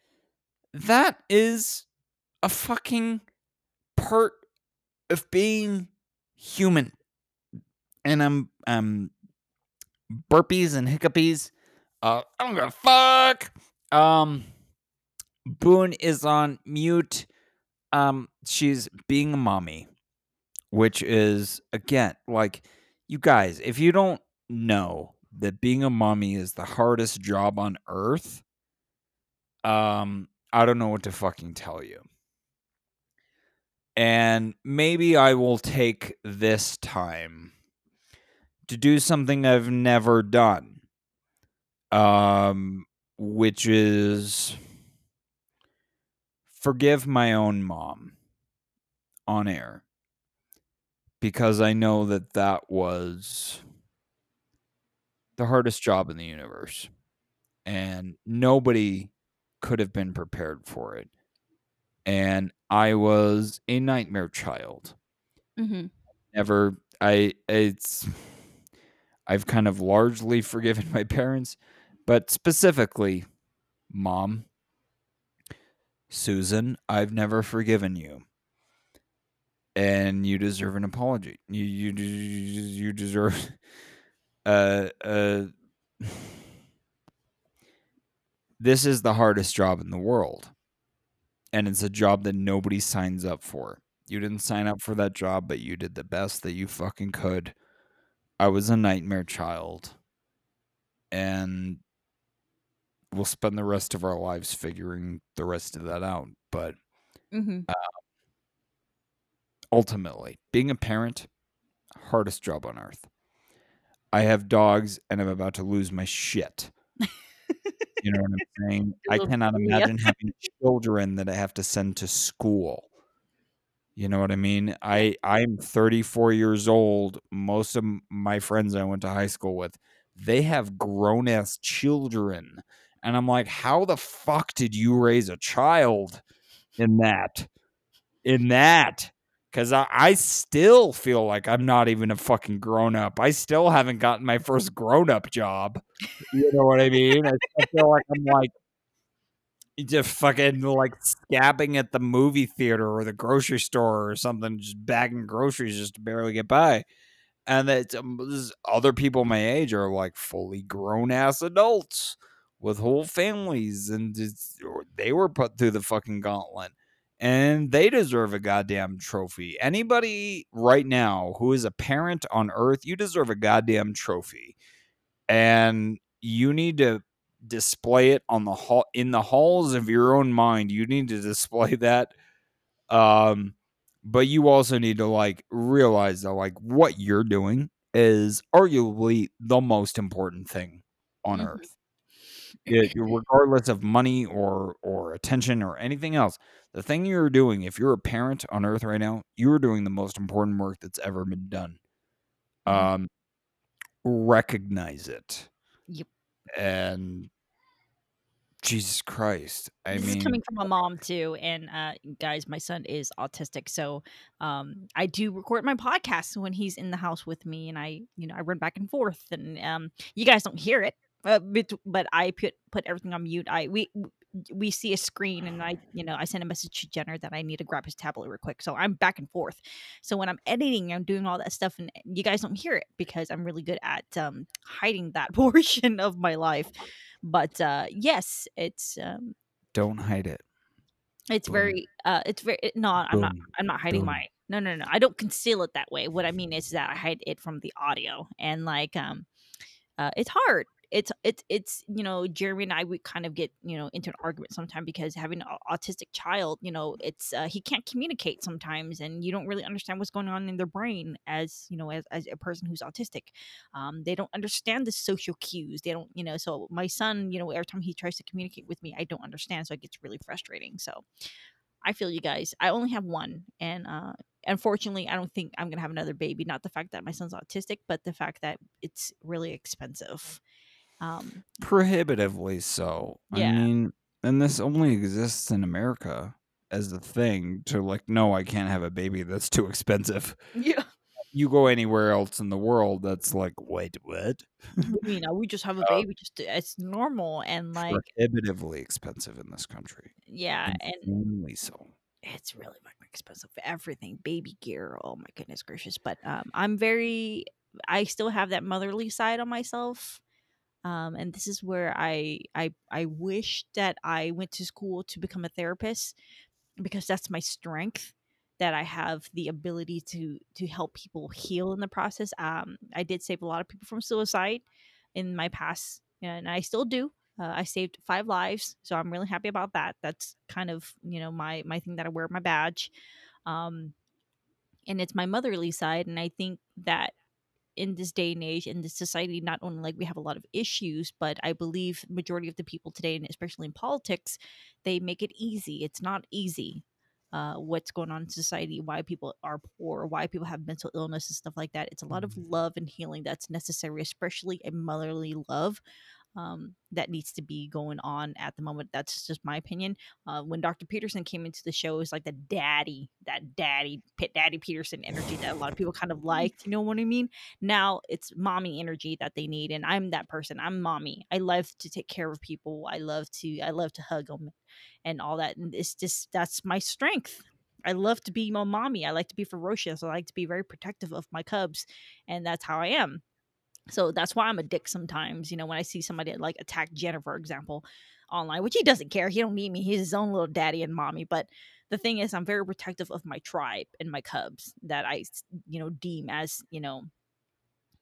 That is a fucking part of being human. And I'm um burpees and hiccupies. Uh I don't give a fuck. Um Boone is on mute. Um she's being a mommy, which is again like you guys, if you don't know that being a mommy is the hardest job on earth, um I don't know what to fucking tell you And maybe I will take this time to do something I've never done. Um which is forgive my own mom on air because I know that that was the hardest job in the universe and nobody could have been prepared for it. And I was a nightmare child. Mm-hmm. Never, I, it's, I've kind of largely forgiven my parents, but specifically, mom, Susan, I've never forgiven you. And you deserve an apology. You you you deserve uh uh this is the hardest job in the world. And it's a job that nobody signs up for. You didn't sign up for that job, but you did the best that you fucking could. I was a nightmare child. And we'll spend the rest of our lives figuring the rest of that out. But Mm-hmm. ultimately, being a parent, hardest job on earth. I have dogs and I'm about to lose my shit. You know what I'm saying? I cannot imagine having children that I have to send to school. You know what I mean? I I'm 34 years old. Most of my friends I went to high school with, they have grown ass children. And I'm like, how the fuck did you raise a child in that? In that? Because I, I still feel like I'm not even a fucking grown up. I still haven't gotten my first grown up job. You know what I mean? I still feel like I'm like just fucking like scabbing at the movie theater or the grocery store or something, just bagging groceries just to barely get by. And that um, other people my age are like fully grown ass adults with whole families, and or they were put through the fucking gauntlet, and they deserve a goddamn trophy. Anybody right now who is a parent on Earth, you deserve a goddamn trophy, and you need to display it on the hall in the halls of your own mind. You need to display that. Um, but you also need to like realize that like what you're doing is arguably the most important thing on Mhm. earth. It, regardless of money or or attention or anything else, the thing you're doing, if you're a parent on earth right now, you're doing the most important work that's ever been done. Mhm. Um, recognize it. Yep. And Jesus Christ, I this mean, is coming from a mom too and uh guys my son is autistic so um i do record my podcast when he's in the house with me and i you know i run back and forth and um you guys don't hear it uh, but, but i put put everything on mute i we we see a screen and i you know i send a message to jenner that i need to grab his tablet real quick so i'm back and forth so when i'm editing i'm doing all that stuff and you guys don't hear it because i'm really good at um hiding that portion of my life but uh yes it's um don't hide it. it's Boom. very uh it's very it- no i'm not i'm not hiding Boom. my no no no i don't conceal it that way what i mean is that i hide it from the audio and like um uh it's hard it's it's it's you know jeremy and i we kind of get you know into an argument sometimes because having an autistic child you know it's uh, he can't communicate sometimes and you don't really understand what's going on in their brain as you know as, as a person who's autistic um, they don't understand the social cues they don't you know so my son you know every time he tries to communicate with me i don't understand so it gets really frustrating so I feel you guys. I only have one, and uh, unfortunately, I don't think I'm gonna have another baby. Not the fact that my son's autistic, but the fact that it's really expensive. Um, prohibitively so. Yeah. I mean, and this only exists in America as the thing to like, no, I can't have a baby. That's too expensive. yeah. You go anywhere else in the world, that's like, wait, what? You know, we just have a Uh, baby. Just it's normal, and like, Prohibitively expensive in this country. yeah, and Insanely so. it's really fucking expensive for everything baby gear oh my goodness gracious but um i'm very i still have that motherly side on myself um and this is where i i i wish that i went to school to become a therapist because that's my strength that i have the ability to to help people heal in the process. Um i did save a lot of people from suicide in my past and i still do. Uh, i saved five lives so i'm really happy about that. That's kind of you know my my thing that i wear my badge. Um, and it's my motherly side. And I think that in this day and age in this society not only like we have a lot of issues but i believe majority of the people today and especially in politics they make it easy. It's not easy uh, what's going on in society why people are poor why people have mental illness and stuff like that. It's a lot of love and healing that's necessary especially a motherly love um, that needs to be going on at the moment. That's just my opinion. Uh, when Dr. Peterson came into the show, it was like the daddy, that daddy, Pit Daddy Peterson energy that a lot of people kind of liked. You know what I mean? Now it's mommy energy that they need, and I'm that person. I'm mommy. I love to take care of people. I love to. I love to hug them, and all that. And it's just that's my strength. I love to be my mommy. I like to be ferocious. I like to be very protective of my cubs, and that's how I am so that's why I'm a dick sometimes. You know, when I see somebody like attack Jenner, for example, online, which he doesn't care. He don't need me. He's his own little daddy and mommy. But the thing is, I'm very protective of my tribe and my cubs that I, you know, deem as, you know,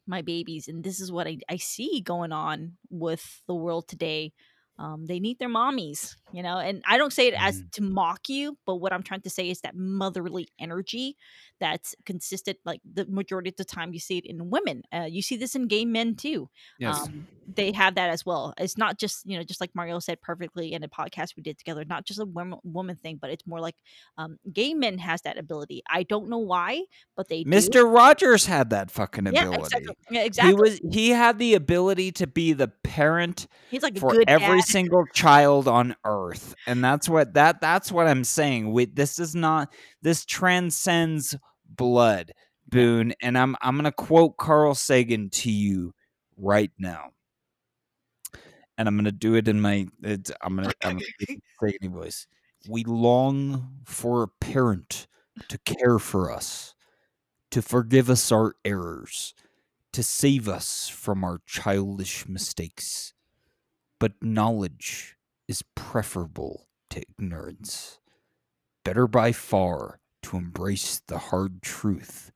my babies. And this is what I, I see going on with the world today um, they need their mommies, you know. And I don't say it as Mm. to mock you, but what I'm trying to say is that motherly energy that's consistent. Like the majority of the time, you see it in women. Uh, you see this in gay men too. Yes. Um, they have that as well. It's not just you know, just like Mario said perfectly in a podcast we did together. Not just a woman woman thing, but it's more like um, gay men has that ability. I don't know why, but they do. Mr. Rogers had that fucking ability. Yeah, exactly. Yeah, He was he had the ability to be the parent He's like for every dad. single child on earth. And that's what that that's what I'm saying. We, this is not this transcends blood, Boone. And I'm I'm gonna quote Carl Sagan to you right now. And I'm gonna do it in my it's, I'm gonna I'm it in voice. We long for a parent to care for us, to forgive us our errors, to save us from our childish mistakes. But knowledge is preferable to ignorance. Better by far to embrace the hard truth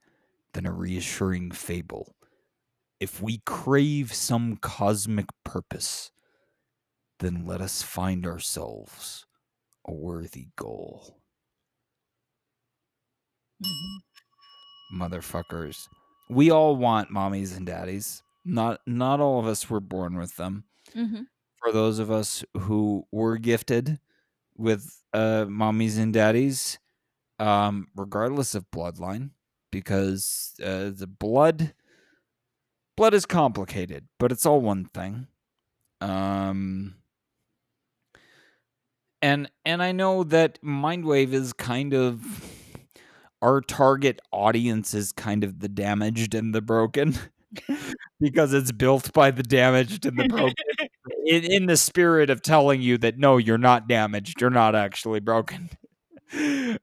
than a reassuring fable. If we crave some cosmic purpose, then let us find ourselves a worthy goal. Mhm. Motherfuckers. We all want mommies and daddies. Not not all of us were born with them. Mhm. for those of us who were gifted with uh, mommies and daddies, um, regardless of bloodline, because uh, the blood blood is complicated, but it's all one thing. Um, and and I know that Mindwave is kind of our target audience is kind of the damaged and the broken because it's built by the damaged and the broken in, in the spirit of telling you that no, you're not damaged, you're not actually broken.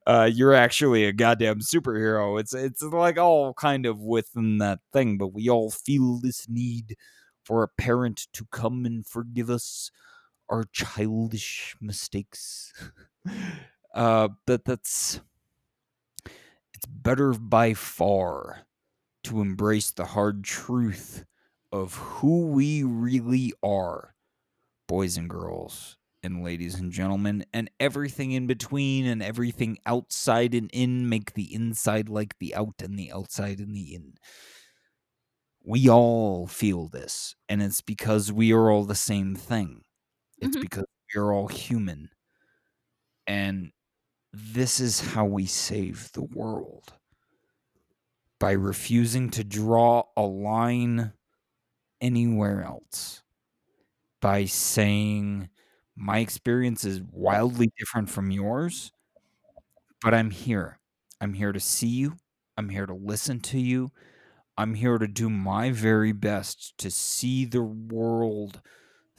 Uh, you're actually a goddamn superhero. It's it's like all kind of within that thing, but we all feel this need for a parent to come and forgive us our childish mistakes. uh, but that's it's better by far to embrace the hard truth of who we really are, boys and girls, and ladies and gentlemen, and everything in between, and everything outside and in make the inside like the out, and the outside and the in. We all feel this, and it's because we are all the same thing. It's Mhm. because we are all human. And this is how we save the world. By refusing to draw a line anywhere else. By saying my experience is wildly different from yours but i'm here. I'm here to see you. I'm here to listen to you. I'm here to do my very best to see the world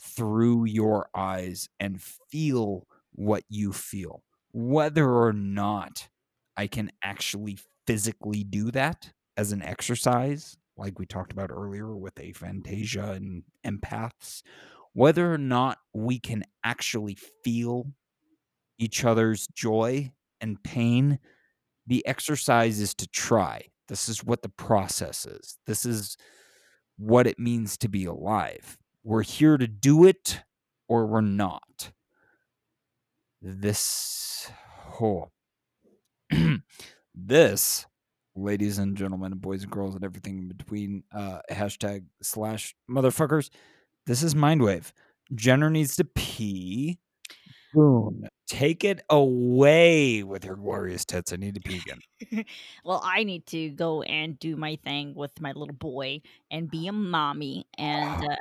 through your eyes and feel what you feel. Whether or not i can actually physically do that as an exercise like we talked about earlier with aphantasia and empaths whether or not we can actually feel each other's joy and pain the exercise is to try. This is what the process is. This is what it means to be alive we're here to do it or we're not this oh This, ladies and gentlemen, and boys and girls, and everything in between, uh, hashtag slash motherfuckers. This is Mindwave. Jenner needs to pee. Boom. Take it away with your glorious tits. I need to pee again. well, I need to go and do my thing with my little boy and be a mommy. And uh,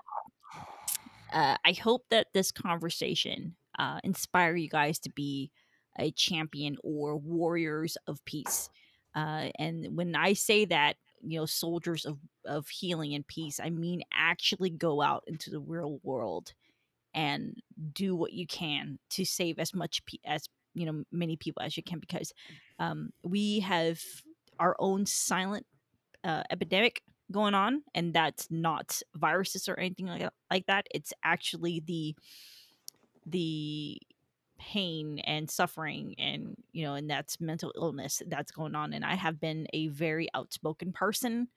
uh, I hope that this conversation uh, inspire you guys to be a champion or warriors of peace. Uh, and when I say that, you know, soldiers of, of healing and peace, I mean actually go out into the real world and do what you can to save as much pe- as you know many people as you can because um, we have our own silent uh, epidemic going on and that's not viruses or anything like, like that. It's actually the the pain and suffering and you know and that's mental illness that's going on and i have been a very outspoken person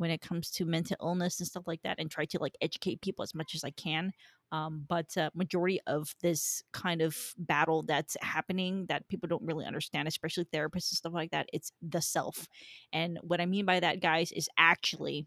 when it comes to mental illness and stuff like that and try to like educate people as much as i can um, but uh, majority of this kind of battle that's happening that people don't really understand especially therapists and stuff like that it's the self. And what i mean by that guys is actually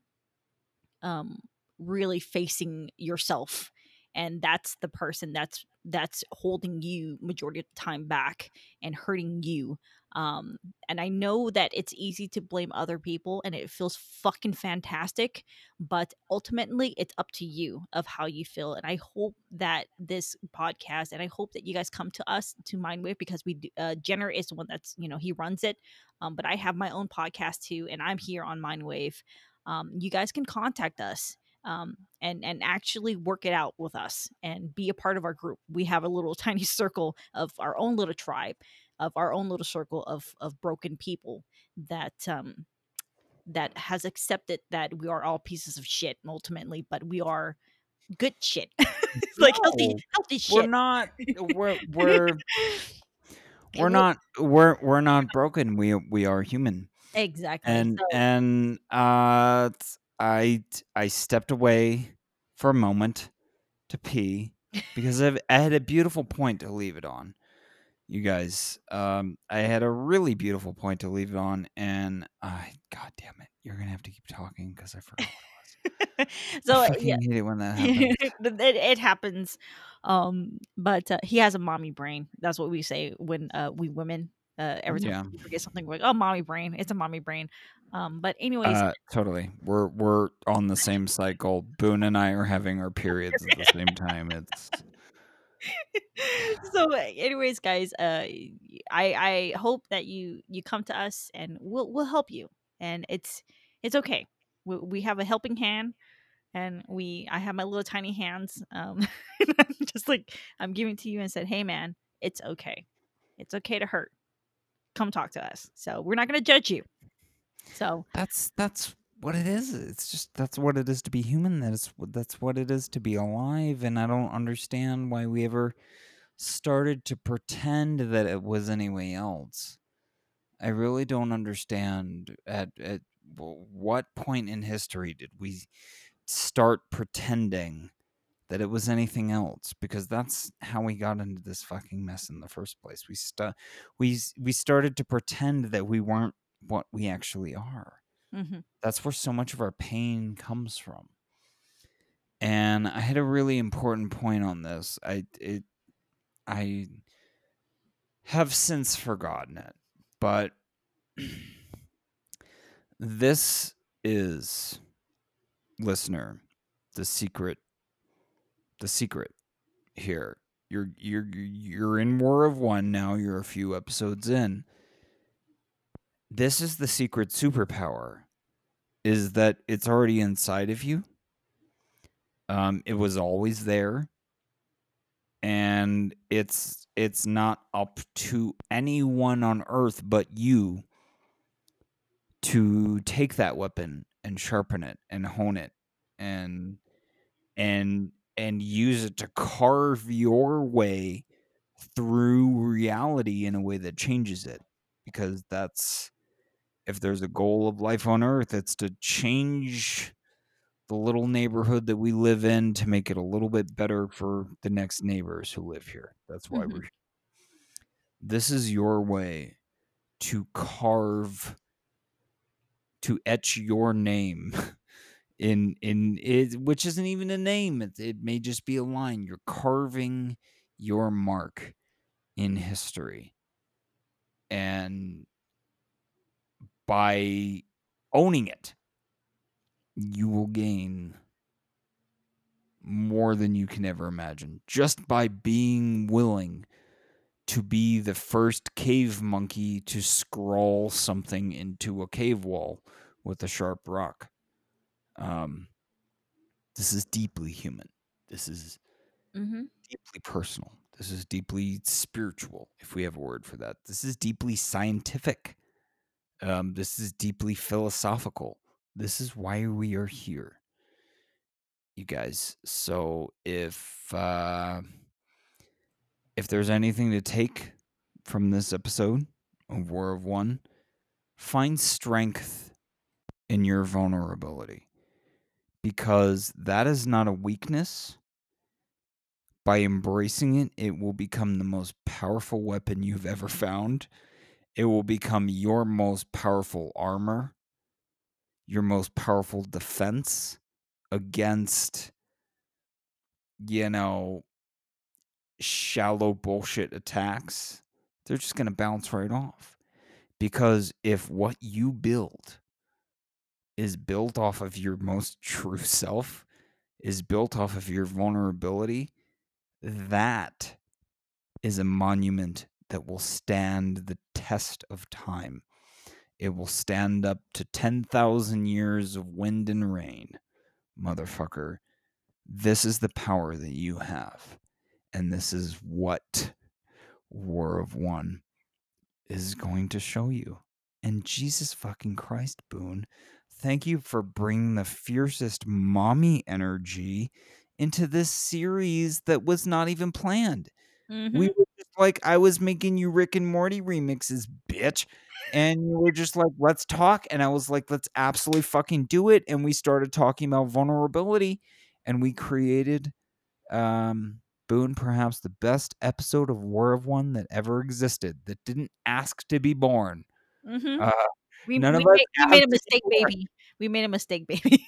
um, really facing yourself and that's the person that's that's holding you majority of the time back and hurting you um and i know that it's easy to blame other people and it feels fucking fantastic but ultimately it's up to you of how you feel and i hope that this podcast and i hope that you guys come to us to mindwave because we uh jenner is the one that's you know he runs it um but i have my own podcast too and i'm here on mindwave um you guys can contact us um, and and actually work it out with us and be a part of our group. We have a little tiny circle of our own little tribe, of our own little circle of of broken people that um, that has accepted that we are all pieces of shit ultimately, but we are good shit, like healthy No, healthy shit. We're not. We're we're we're not. We're we're not broken. We we are human. exactly. and So- and uh i i stepped away for a moment to pee because I've, i had a beautiful point to leave it on you guys um i had a really beautiful point to leave it on and i god damn it you're gonna have to keep talking because i forgot so I yeah, hate it when that happens. It, it happens um but uh, he has a mommy brain that's what we say when uh we women uh every time Yeah. we forget something we're like oh mommy brain it's a mommy brain. Um but anyways uh totally we're we're on the same cycle boone and i are having our periods at the same time it's so anyways guys uh i i hope that you you come to us and we'll we'll help you. And it's it's okay. We, we have a helping hand and we i have my little tiny hands um just like i'm giving to you and said hey man it's okay. It's okay to hurt. Come talk to us. So we're not going to judge you. So that's that's what it is it's just that's what it is to be human that is what that's what it is to be alive and i don't understand why we ever started to pretend that it was any else. I really don't understand at at what point in history did we start pretending that it was anything else? Because that's how we got into this fucking mess in the first place. We stu- we we started to pretend that we weren't what we actually are mhm. that's where so much of our pain comes from. And i had a really important point on this. I it i have since forgotten it but this is listener the secret the secret here. You're you're you're in war of one now. You're a few episodes in. This is the secret superpower is that it's already inside of you. Um it was always there. And it's it's not up to anyone on earth but you to take that weapon and sharpen it and hone it and and and use it to carve your way through reality in a way that changes it. Because that's if there's a goal of life on earth it's to change the little neighborhood that we live in to make it a little bit better for the next neighbors who live here that's why Mhm. we're here. this is your way to carve to etch your name in in it which isn't even a name it, it may just be a line you're carving your mark in history and by owning it you will gain more than you can ever imagine just by being willing to be the first cave monkey to scrawl something into a cave wall with a sharp rock. Um, this is deeply human. This is Mm-hmm. deeply personal. This is deeply spiritual, if we have a word for that. This is deeply scientific. Um, this is deeply philosophical. This is why we are here, you guys. So if uh, if there's anything to take from this episode of War of One, find strength in your vulnerability because that is not a weakness. By embracing it, it will become the most powerful weapon you've ever found. It will become your most powerful armor, your most powerful defense against, you know, shallow bullshit attacks. They're just going to bounce right off. Because if what you build is built off of your most true self, is built off of your vulnerability, that is a monument that will stand the test of time. It will stand up to 10,000 years of wind and rain. Motherfucker, this is the power that you have. And this is what War of One is going to show you. And Jesus fucking Christ, Boone, thank you for bringing the fiercest mommy energy into this series that was not even planned. Mm-hmm. We were like, I was making you Rick and Morty remixes, bitch. And you were just like, let's talk. And I was like, let's absolutely fucking do it. And we started talking about vulnerability and we created um Boone, perhaps the best episode of War of One that ever existed that didn't ask to be born. Mm-hmm. Uh, we, none we of us made, we made a mistake, baby. We made a mistake, baby.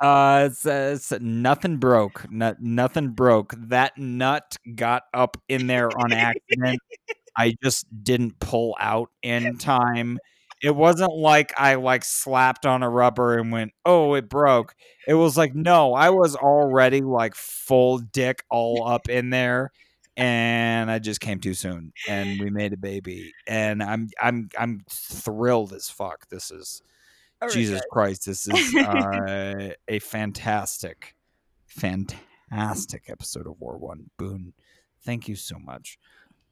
Uh, it's nothing broke. No, nothing broke. That nut got up in there on accident. I just didn't pull out in time. It wasn't like I like slapped on a rubber and went, "Oh, it broke." It was like, no, I was already like full dick all up in there, and I just came too soon, and we made a baby, and I'm I'm I'm thrilled as fuck. This is Right, Jesus. Christ, this is uh, a fantastic, fantastic episode of War One. Boone, thank you so much.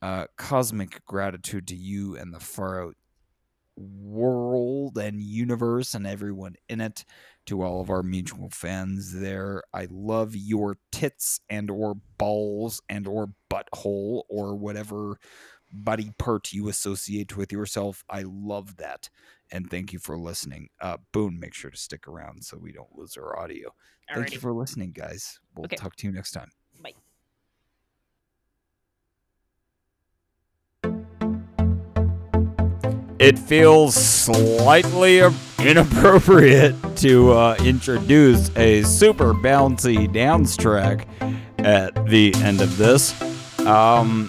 Uh, cosmic gratitude to you and the far out world and universe and everyone in it. To all of our mutual fans there, I love your tits and or balls and or butthole or whatever body part you associate with yourself. I love that and thank you for listening. Uh, Boone, make sure to stick around so we don't lose our audio. Thank you for listening, guys. We'll Okay. talk to you next time. Bye. It feels slightly inappropriate to uh, introduce a super bouncy dance track at the end of this. Um,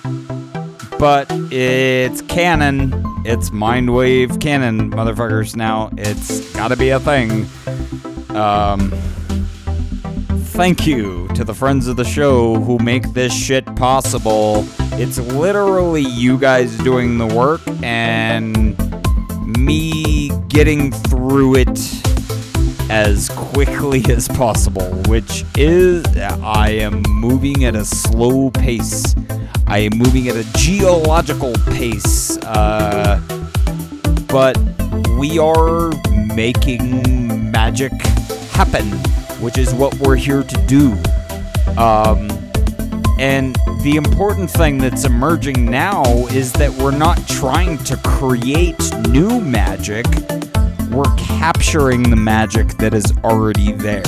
but it's canon. It's Mindwave canon, motherfuckers. Now it's gotta be a thing. Um, thank you to the friends of the show who make this shit possible. It's literally you guys doing the work and me getting through it as quickly as possible, which is I am moving at a slow pace. I am moving at a geological pace. Uh, but we are making magic happen, which is what we're here to do. Um, and the important thing that's emerging now is that we're not trying to create new magic, we're capturing the magic that is already there.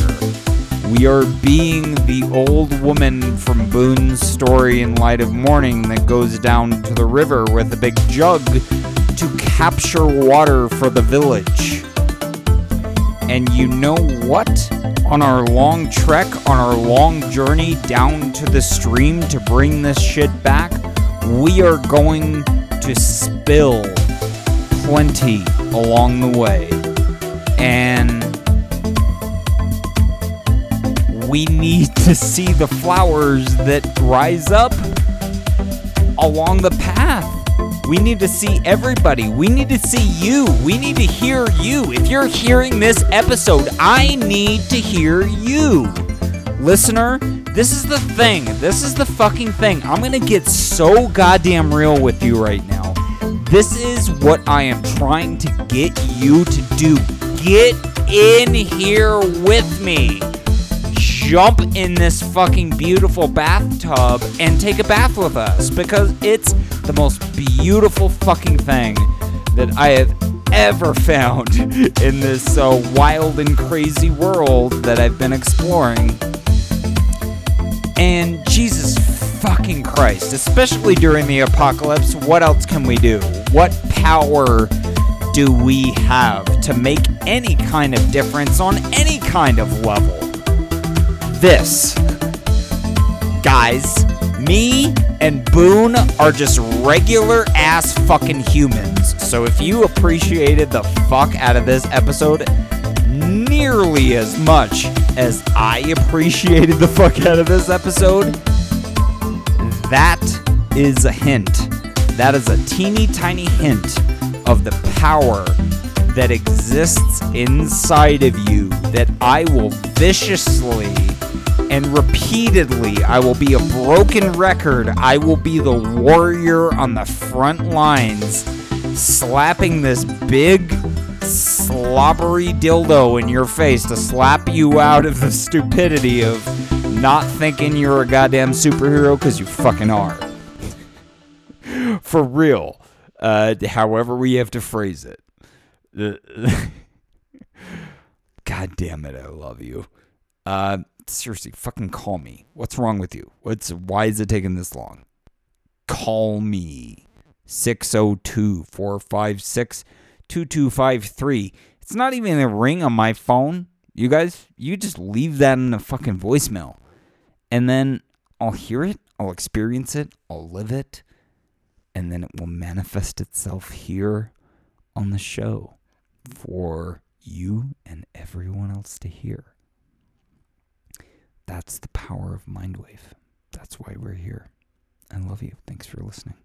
We are being the old woman from Boone's story in Light of Morning that goes down to the river with a big jug to capture water for the village. And you know what? On our long trek, on our long journey down to the stream to bring this shit back, we are going to spill plenty along the way. And we need to see the flowers that rise up along the path. We need to see everybody. We need to see you. We need to hear you. If you're hearing this episode, I need to hear you. Listener, this is the thing. This is the fucking thing. I'm going to get so goddamn real with you right now. This is what I am trying to get you to do. Get in here with me jump in this fucking beautiful bathtub and take a bath with us because it's the most beautiful fucking thing that I have ever found in this uh, wild and crazy world that I've been exploring. And Jesus fucking Christ, especially during the apocalypse, what else can we do? What power do we have to make any kind of difference on any kind of level? this. Guys, me and Boone are just regular ass fucking humans. So if you appreciated the fuck out of this episode nearly as much as I appreciated the fuck out of this episode, that is a hint. That is a teeny tiny hint of the power that exists inside of you that I will viciously and repeatedly I will be a broken record. I will be the warrior on the front lines, slapping this big, slobbery dildo in your face to slap you out of the stupidity of not thinking you're a goddamn superhero because you fucking are. For real. Uh, however, we have to phrase it. God damn it, I love you. Uh, seriously, fucking call me. What's wrong with you? What's why is it taking this long? Call me. 602 456 2253. It's not even a ring on my phone. You guys, you just leave that in a fucking voicemail. And then I'll hear it, I'll experience it, I'll live it, and then it will manifest itself here on the show for you and everyone else to hear. That's the power of Mindwave. That's why we're here. I love you. Thanks for listening.